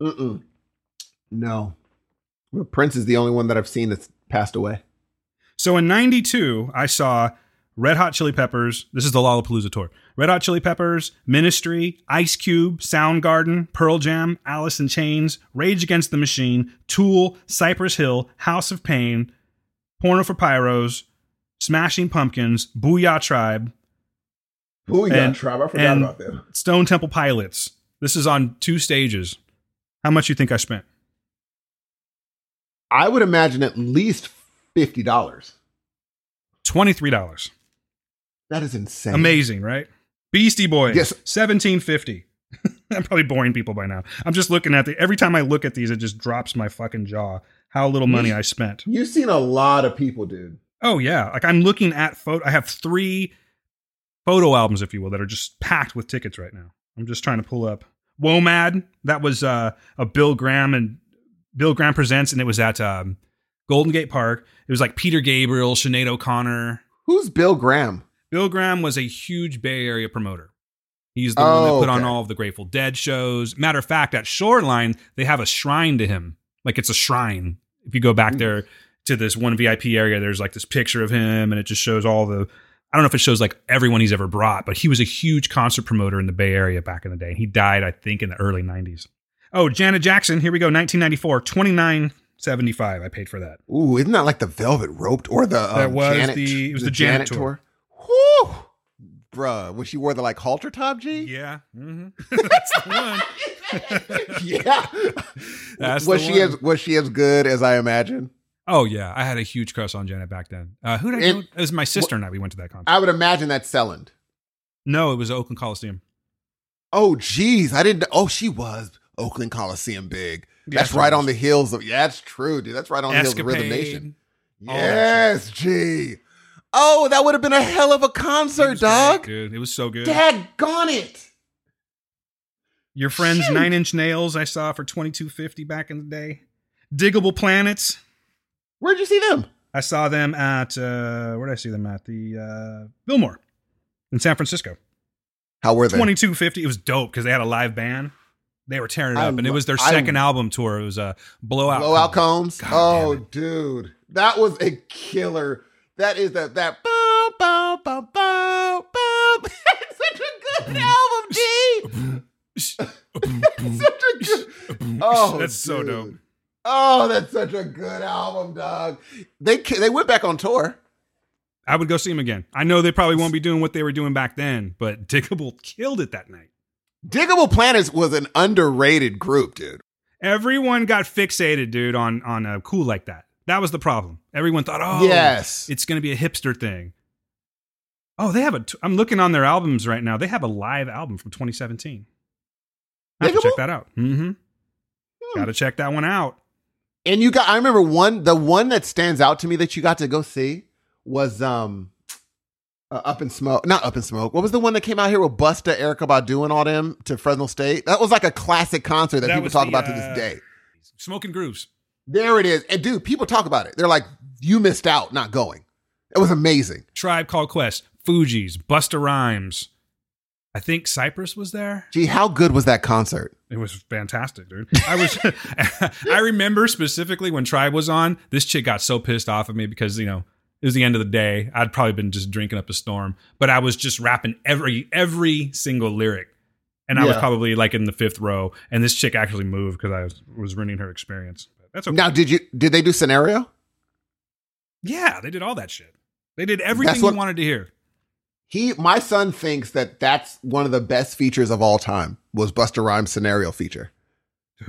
Mm-mm. No. Well, Prince is the only one that I've seen that's passed away. So in 92, I saw Red Hot Chili Peppers. This is the Lollapalooza tour. Red Hot Chili Peppers, Ministry, Ice Cube, Soundgarden, Pearl Jam, Alice in Chains, Rage Against the Machine, Tool, Cypress Hill, House of Pain, Porno for Pyros, Smashing Pumpkins, Booyah Tribe, Booyah And- Tribe. I forgot about them. Stone Temple Pilots. This is on two stages. How much you think I spent? I would imagine at least fifty dollars. $23. That is insane. Amazing, right? Beastie Boys, Yes. seventeen fifty. I'm probably boring people by now. I'm just looking at the every time I look at these, it just drops my fucking jaw. How little money I spent. You've seen a lot of people, dude. Oh yeah, like I'm looking at photo. I have three photo albums, if you will, that are just packed with tickets right now. I'm just trying to pull up WOMAD. That was uh, a Bill Graham and Bill Graham presents, and it was at um, Golden Gate Park. It was like Peter Gabriel, Sinead O'Connor. Who's Bill Graham? Bill Graham was a huge Bay Area promoter. He's the one that Oh, put on all of the Grateful Dead shows. Matter of fact, at Shoreline, they have a shrine to him. Like it's a shrine. If you go back there to this one VIP area, there's like this picture of him, and it just shows all the. I don't know if it shows like everyone he's ever brought, but he was a huge concert promoter in the Bay Area back in the day. He died, I think, in the early 90s. Oh, Janet Jackson. Here we go. 1994, 29.75. I paid for that. Ooh, isn't that like the Velvet Roped or the um, That was Janet, the- it was the Janet tour. Whew, bruh, when she wore the like halter top, G. Yeah, hmm that's the one. yeah. That's was the she one. as was she as good as I imagine? Oh yeah, I had a huge crush on Janet back then. Uh, who did I It-? It was my sister and I. We went to that concert. I would imagine that's Selland. no, it was Oakland Coliseum. Oh, geez, I didn't. Oh, she was Oakland Coliseum big. That's right on the heels of. Yeah, that's true, dude. That's right on the heels of Rhythm Nation. that Yes, G. Oh, that would have been a hell of a concert, was great, dog. dude. It was so good. Daggone it. Your friends Shoot. Nine Inch Nails I saw for twenty two fifty back in the day. Diggable Planets. Where'd you see them? I saw them at uh, where did I see them at the uh, Fillmore in San Francisco. How were they? Twenty two fifty. It was dope because they had a live band. They were tearing it up, and it was their I- second album tour. It was a blowout. Blowout Combs. combs. Oh, dude, that was a killer. That is that that. Bow, bow, bow, bow, bow. It's such a good album, G. such a good. Oh, That's so dope. Oh, that's such a good album, dog. They they went back on tour. I would go see them again. I know they probably won't be doing what they were doing back then, but Diggable killed it that night. Diggable Planets was an underrated group, dude. Everyone got fixated, dude, on on a cool like that. That was the problem. Everyone thought, oh, Yes. it's going to be a hipster thing. Oh, they have a. T- I'm looking on their albums right now. They have a live album from 2017. I have to check that out. Mm-hmm. Got to check that one out. And you got I remember one the one that stands out to me that you got to go see was um uh, up in smoke. Not up in smoke. What was the one that came out here with Busta, Erykah Badu and all them to Fresno State? That was like a classic concert that, That people talk the, about to uh, this day. Smoking Grooves. There it is. And dude, people talk about it. They're like, you missed out not going. It was amazing. Tribe Called Quest. Fugees. Busta Rhymes. I think Cypress was there. Gee, how good was that concert? It was fantastic, dude. I was I remember specifically when Tribe was on, this chick got so pissed off at me because, you know, it was the end of the day. I'd probably been just drinking up a storm, but I was just rapping every every single lyric. And I was probably like in the fifth row, and this chick actually moved because I was, was ruining her experience. But that's okay. Now, did you did they do scenario? yeah, they did all that shit. They did everything what- you wanted to hear. He, my son thinks that that's one of the best features of all time was Busta Rhymes scenario feature.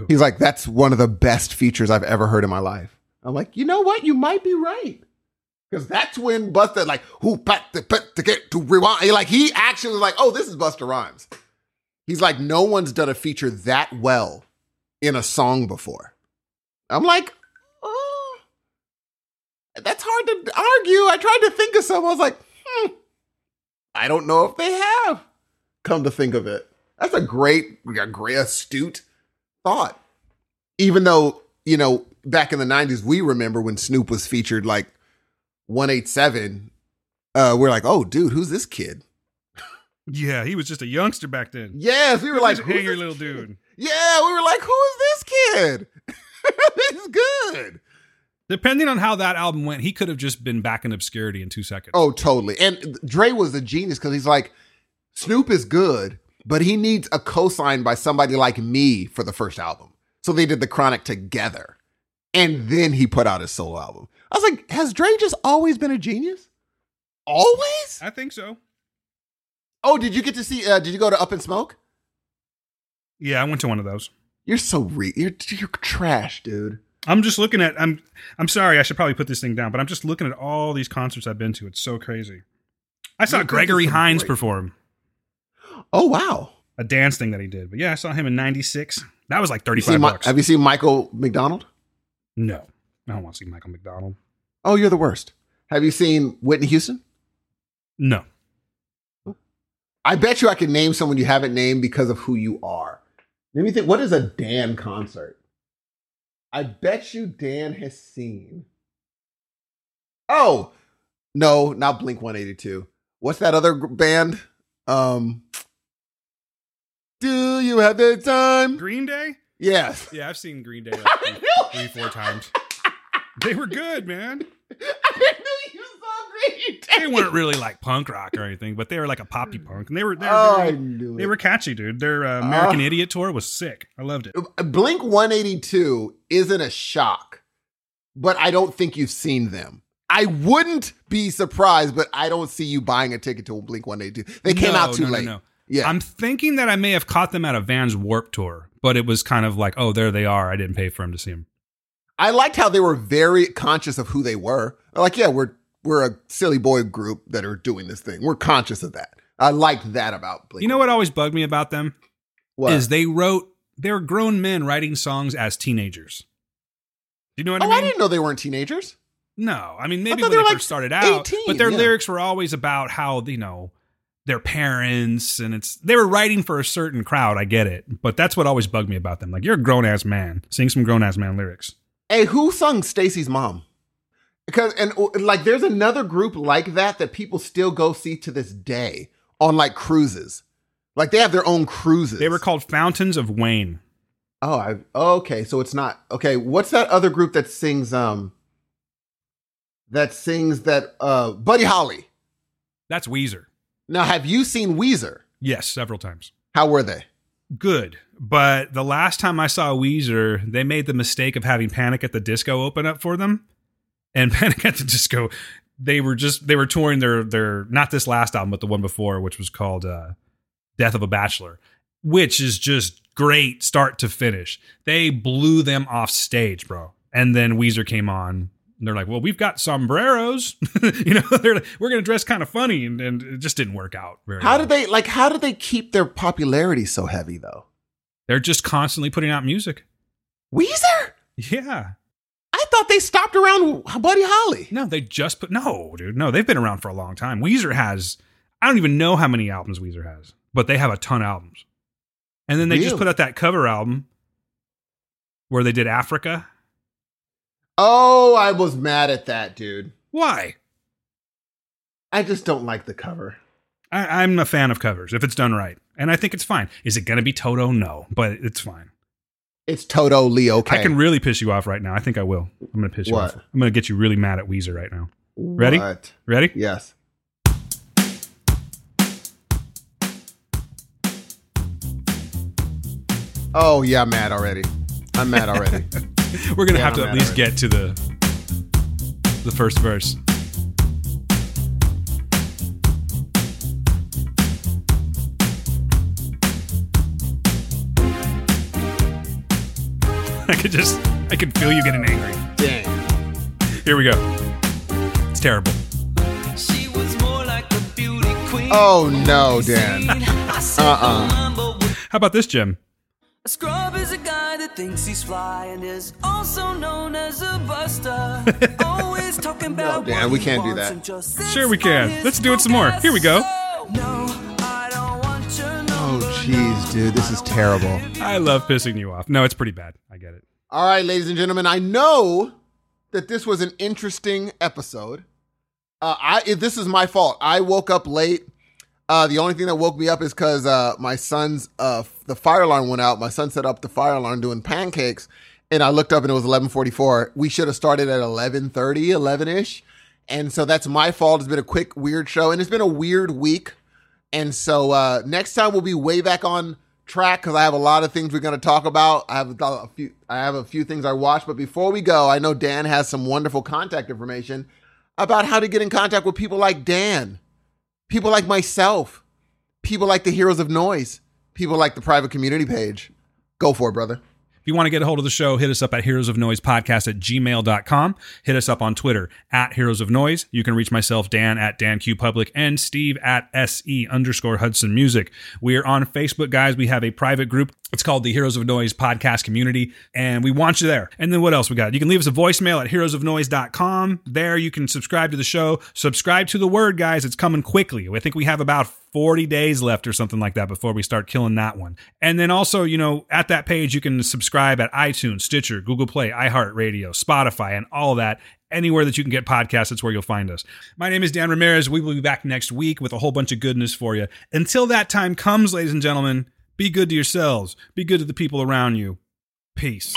He's like, that's one of the best features I've ever heard in my life. I'm like, you know what? You might be right. Because that's when Busta, like, who pat the put to get to rewind. Like, he actually was like, oh, this is Busta Rhymes. He's like, no one's done a feature that well in a song before. I'm like, oh, that's hard to argue. I tried to think of some. I was like, hmm, I don't know if they have. Come to think of it, that's a great, a great astute thought. Even though you know, back in the '90s, we remember when Snoop was featured like 187. Uh, we're like, oh, dude, who's this kid? Yeah, he was just a youngster back then. Yes, we were like, who's hanger little kid? dude. Yeah, we were like, who is this kid? He's good. Depending on how that album went, he could have just been back in obscurity in two seconds. Oh, totally. And Dre was a genius because he's like, Snoop is good, but he needs a cosign by somebody like me for the first album. So they did the Chronic together. And then he put out his solo album. I was like, has Dre just always been a genius? Always? I think so. Oh, did you get to see, uh, did you go to Up in Smoke? Yeah, I went to one of those. You're so re, you're, you're trash, dude. I'm just looking at. I'm. I'm sorry. I should probably put this thing down, but I'm just looking at all these concerts I've been to. It's so crazy. I saw You've Gregory Hines great- perform Oh, wow. a dance thing that he did. But yeah, I saw him in '96. That was like You 35 seen Mi- have you seen Michael McDonald? no, I don't want to see Michael McDonald. Oh, you're the worst. Have you seen Whitney Houston? No, I bet you I can name someone you haven't named because of who you are. Let me think. What is a Dan concert? I bet you Dan has seen. Oh, no, not Blink 182. What's that other band? Um, do you have the time? Green Day. Yes. Yeah, I've seen Green Day like I three, four times. They were good, man. I knew you saw Green Day. They weren't really like punk rock or anything, but they were like a poppy punk, and they were they were, Oh, I very- knew they were catchy, dude. Their uh, American Ah. Idiot tour was sick. I loved it. Blink 182 isn't a shock, but I don't think you've seen them. I wouldn't be surprised, but I don't see you buying a ticket to Blink 182. They came No, out too no, late. no. Yeah. I'm thinking that I may have caught them at a Vans Warp tour, but it was kind of like, oh, there they are. I didn't pay for them to see them. I liked how they were very conscious of who they were. Like, yeah, we're we're a silly boy group that are doing this thing. We're conscious of that. I liked that about Blink. You know what always bugged me about them What? is they wrote they were grown men writing songs as teenagers. Do you know what oh, I I didn't know they weren't teenagers. No, I mean maybe thought when they they, like, first started out, 18, but their yeah. lyrics were always about how you know their parents and it's they were writing for a certain crowd. I get it, but that's what always bugged me about them. Like you're a grown ass man, sing some grown ass man lyrics. Hey, who sung Stacy's mom? Because and uh, like there's another group like that that people still go see to this day on like cruises. Like they have their own cruises. They were called Fountains of Wayne. Oh, I okay, so it's not okay. What's that other group that sings um that sings that uh Buddy Holly? That's Weezer. Now, have you seen Weezer? Yes, several times. How were they? Good. But the last time I saw Weezer, they made the mistake of having Panic at the Disco open up for them. And Panic at the Disco, they were just they were touring their their not this last album, but the one before, which was called uh, Death of a Bachelor, which is just great start to finish. They blew them off stage, bro. And then Weezer came on. And they're like, well, we've got sombreros. you know, they're like, we're going to dress kind of funny. And, and it just didn't work out very How well. did they like how did they keep their popularity so heavy though? They're just constantly putting out music. Weezer? Yeah. I thought they stopped around Buddy Holly. No, they just put no, dude. No, they've been around for a long time. Weezer has I don't even know how many albums Weezer has, but they have a ton of albums. And then they just put out that cover album where they did Africa. Oh, I was mad at that, dude. Why? I just don't like the cover. I, I'm a fan of covers if it's done right, and I think it's fine. Is it going to be Toto? No, but it's fine. It's Toto Leo I can really piss you off right now. I think I will. I'm going to piss you What? off. I'm going to get you really mad at Weezer right now. Ready? What? Ready? Yes. Oh yeah, I'm mad already. I'm mad already. We're gonna yeah, have to at least get to the the first verse. I could just, I could feel you getting angry. Dang. Here we go. It's terrible. Like oh no, Dan. uh uh-uh. uh. How about this, Jim? Thinks he's fly and is also known as a buster. Always talking about Dan, we can't do that. and just sits Sure we can. Let's do it some more. Here we go. No, I don't want your number. Oh jeez, dude, this is terrible. I love pissing you off. No, it's pretty bad. I get it. All right, ladies and gentlemen, I know that this was an interesting episode. Uh, I this is my fault. I woke up late. Uh, the only thing that woke me up is because uh, my son's uh, the fire alarm went out. My son set up the fire alarm doing pancakes, and I looked up and it was eleven forty four. We should have started at 11.30, 11 ish, and so that's my fault. It's been a quick weird show, and it's been a weird week. And so uh, next time we'll be way back on track because I have a lot of things we're going to talk about. I have a few. I have a few things I watched, but before we go, I know Dan has some wonderful contact information about how to get in contact with people like Dan, people like myself, people like the Heroes of Noise, people like the private community page. Go for it, brother. If you want to get a hold of the show, hit us up at heroes of noise podcast at gmail.com. Hit us up on Twitter at heroes of noise. You can reach myself, Dan at Dan Q Public and Steve at SE underscore Hudson Music. We are on Facebook, guys. We have a private group. It's called the Heroes of Noise podcast community, and we want you there. And then what else we got? You can leave us a voicemail at heroesofnoise.com. There you can subscribe to the show. Subscribe to the word, guys. It's coming quickly. I think we have about 40 days left or something like that before we start killing that one. And then also, you know, at that page, you can subscribe at iTunes, Stitcher, Google Play, iHeartRadio, Spotify, and all that. Anywhere that you can get podcasts, that's where you'll find us. My name is Dan Ramirez. We will be back next week with a whole bunch of goodness for you. Until that time comes, ladies and gentlemen, be good to yourselves, be good to the people around you. Peace.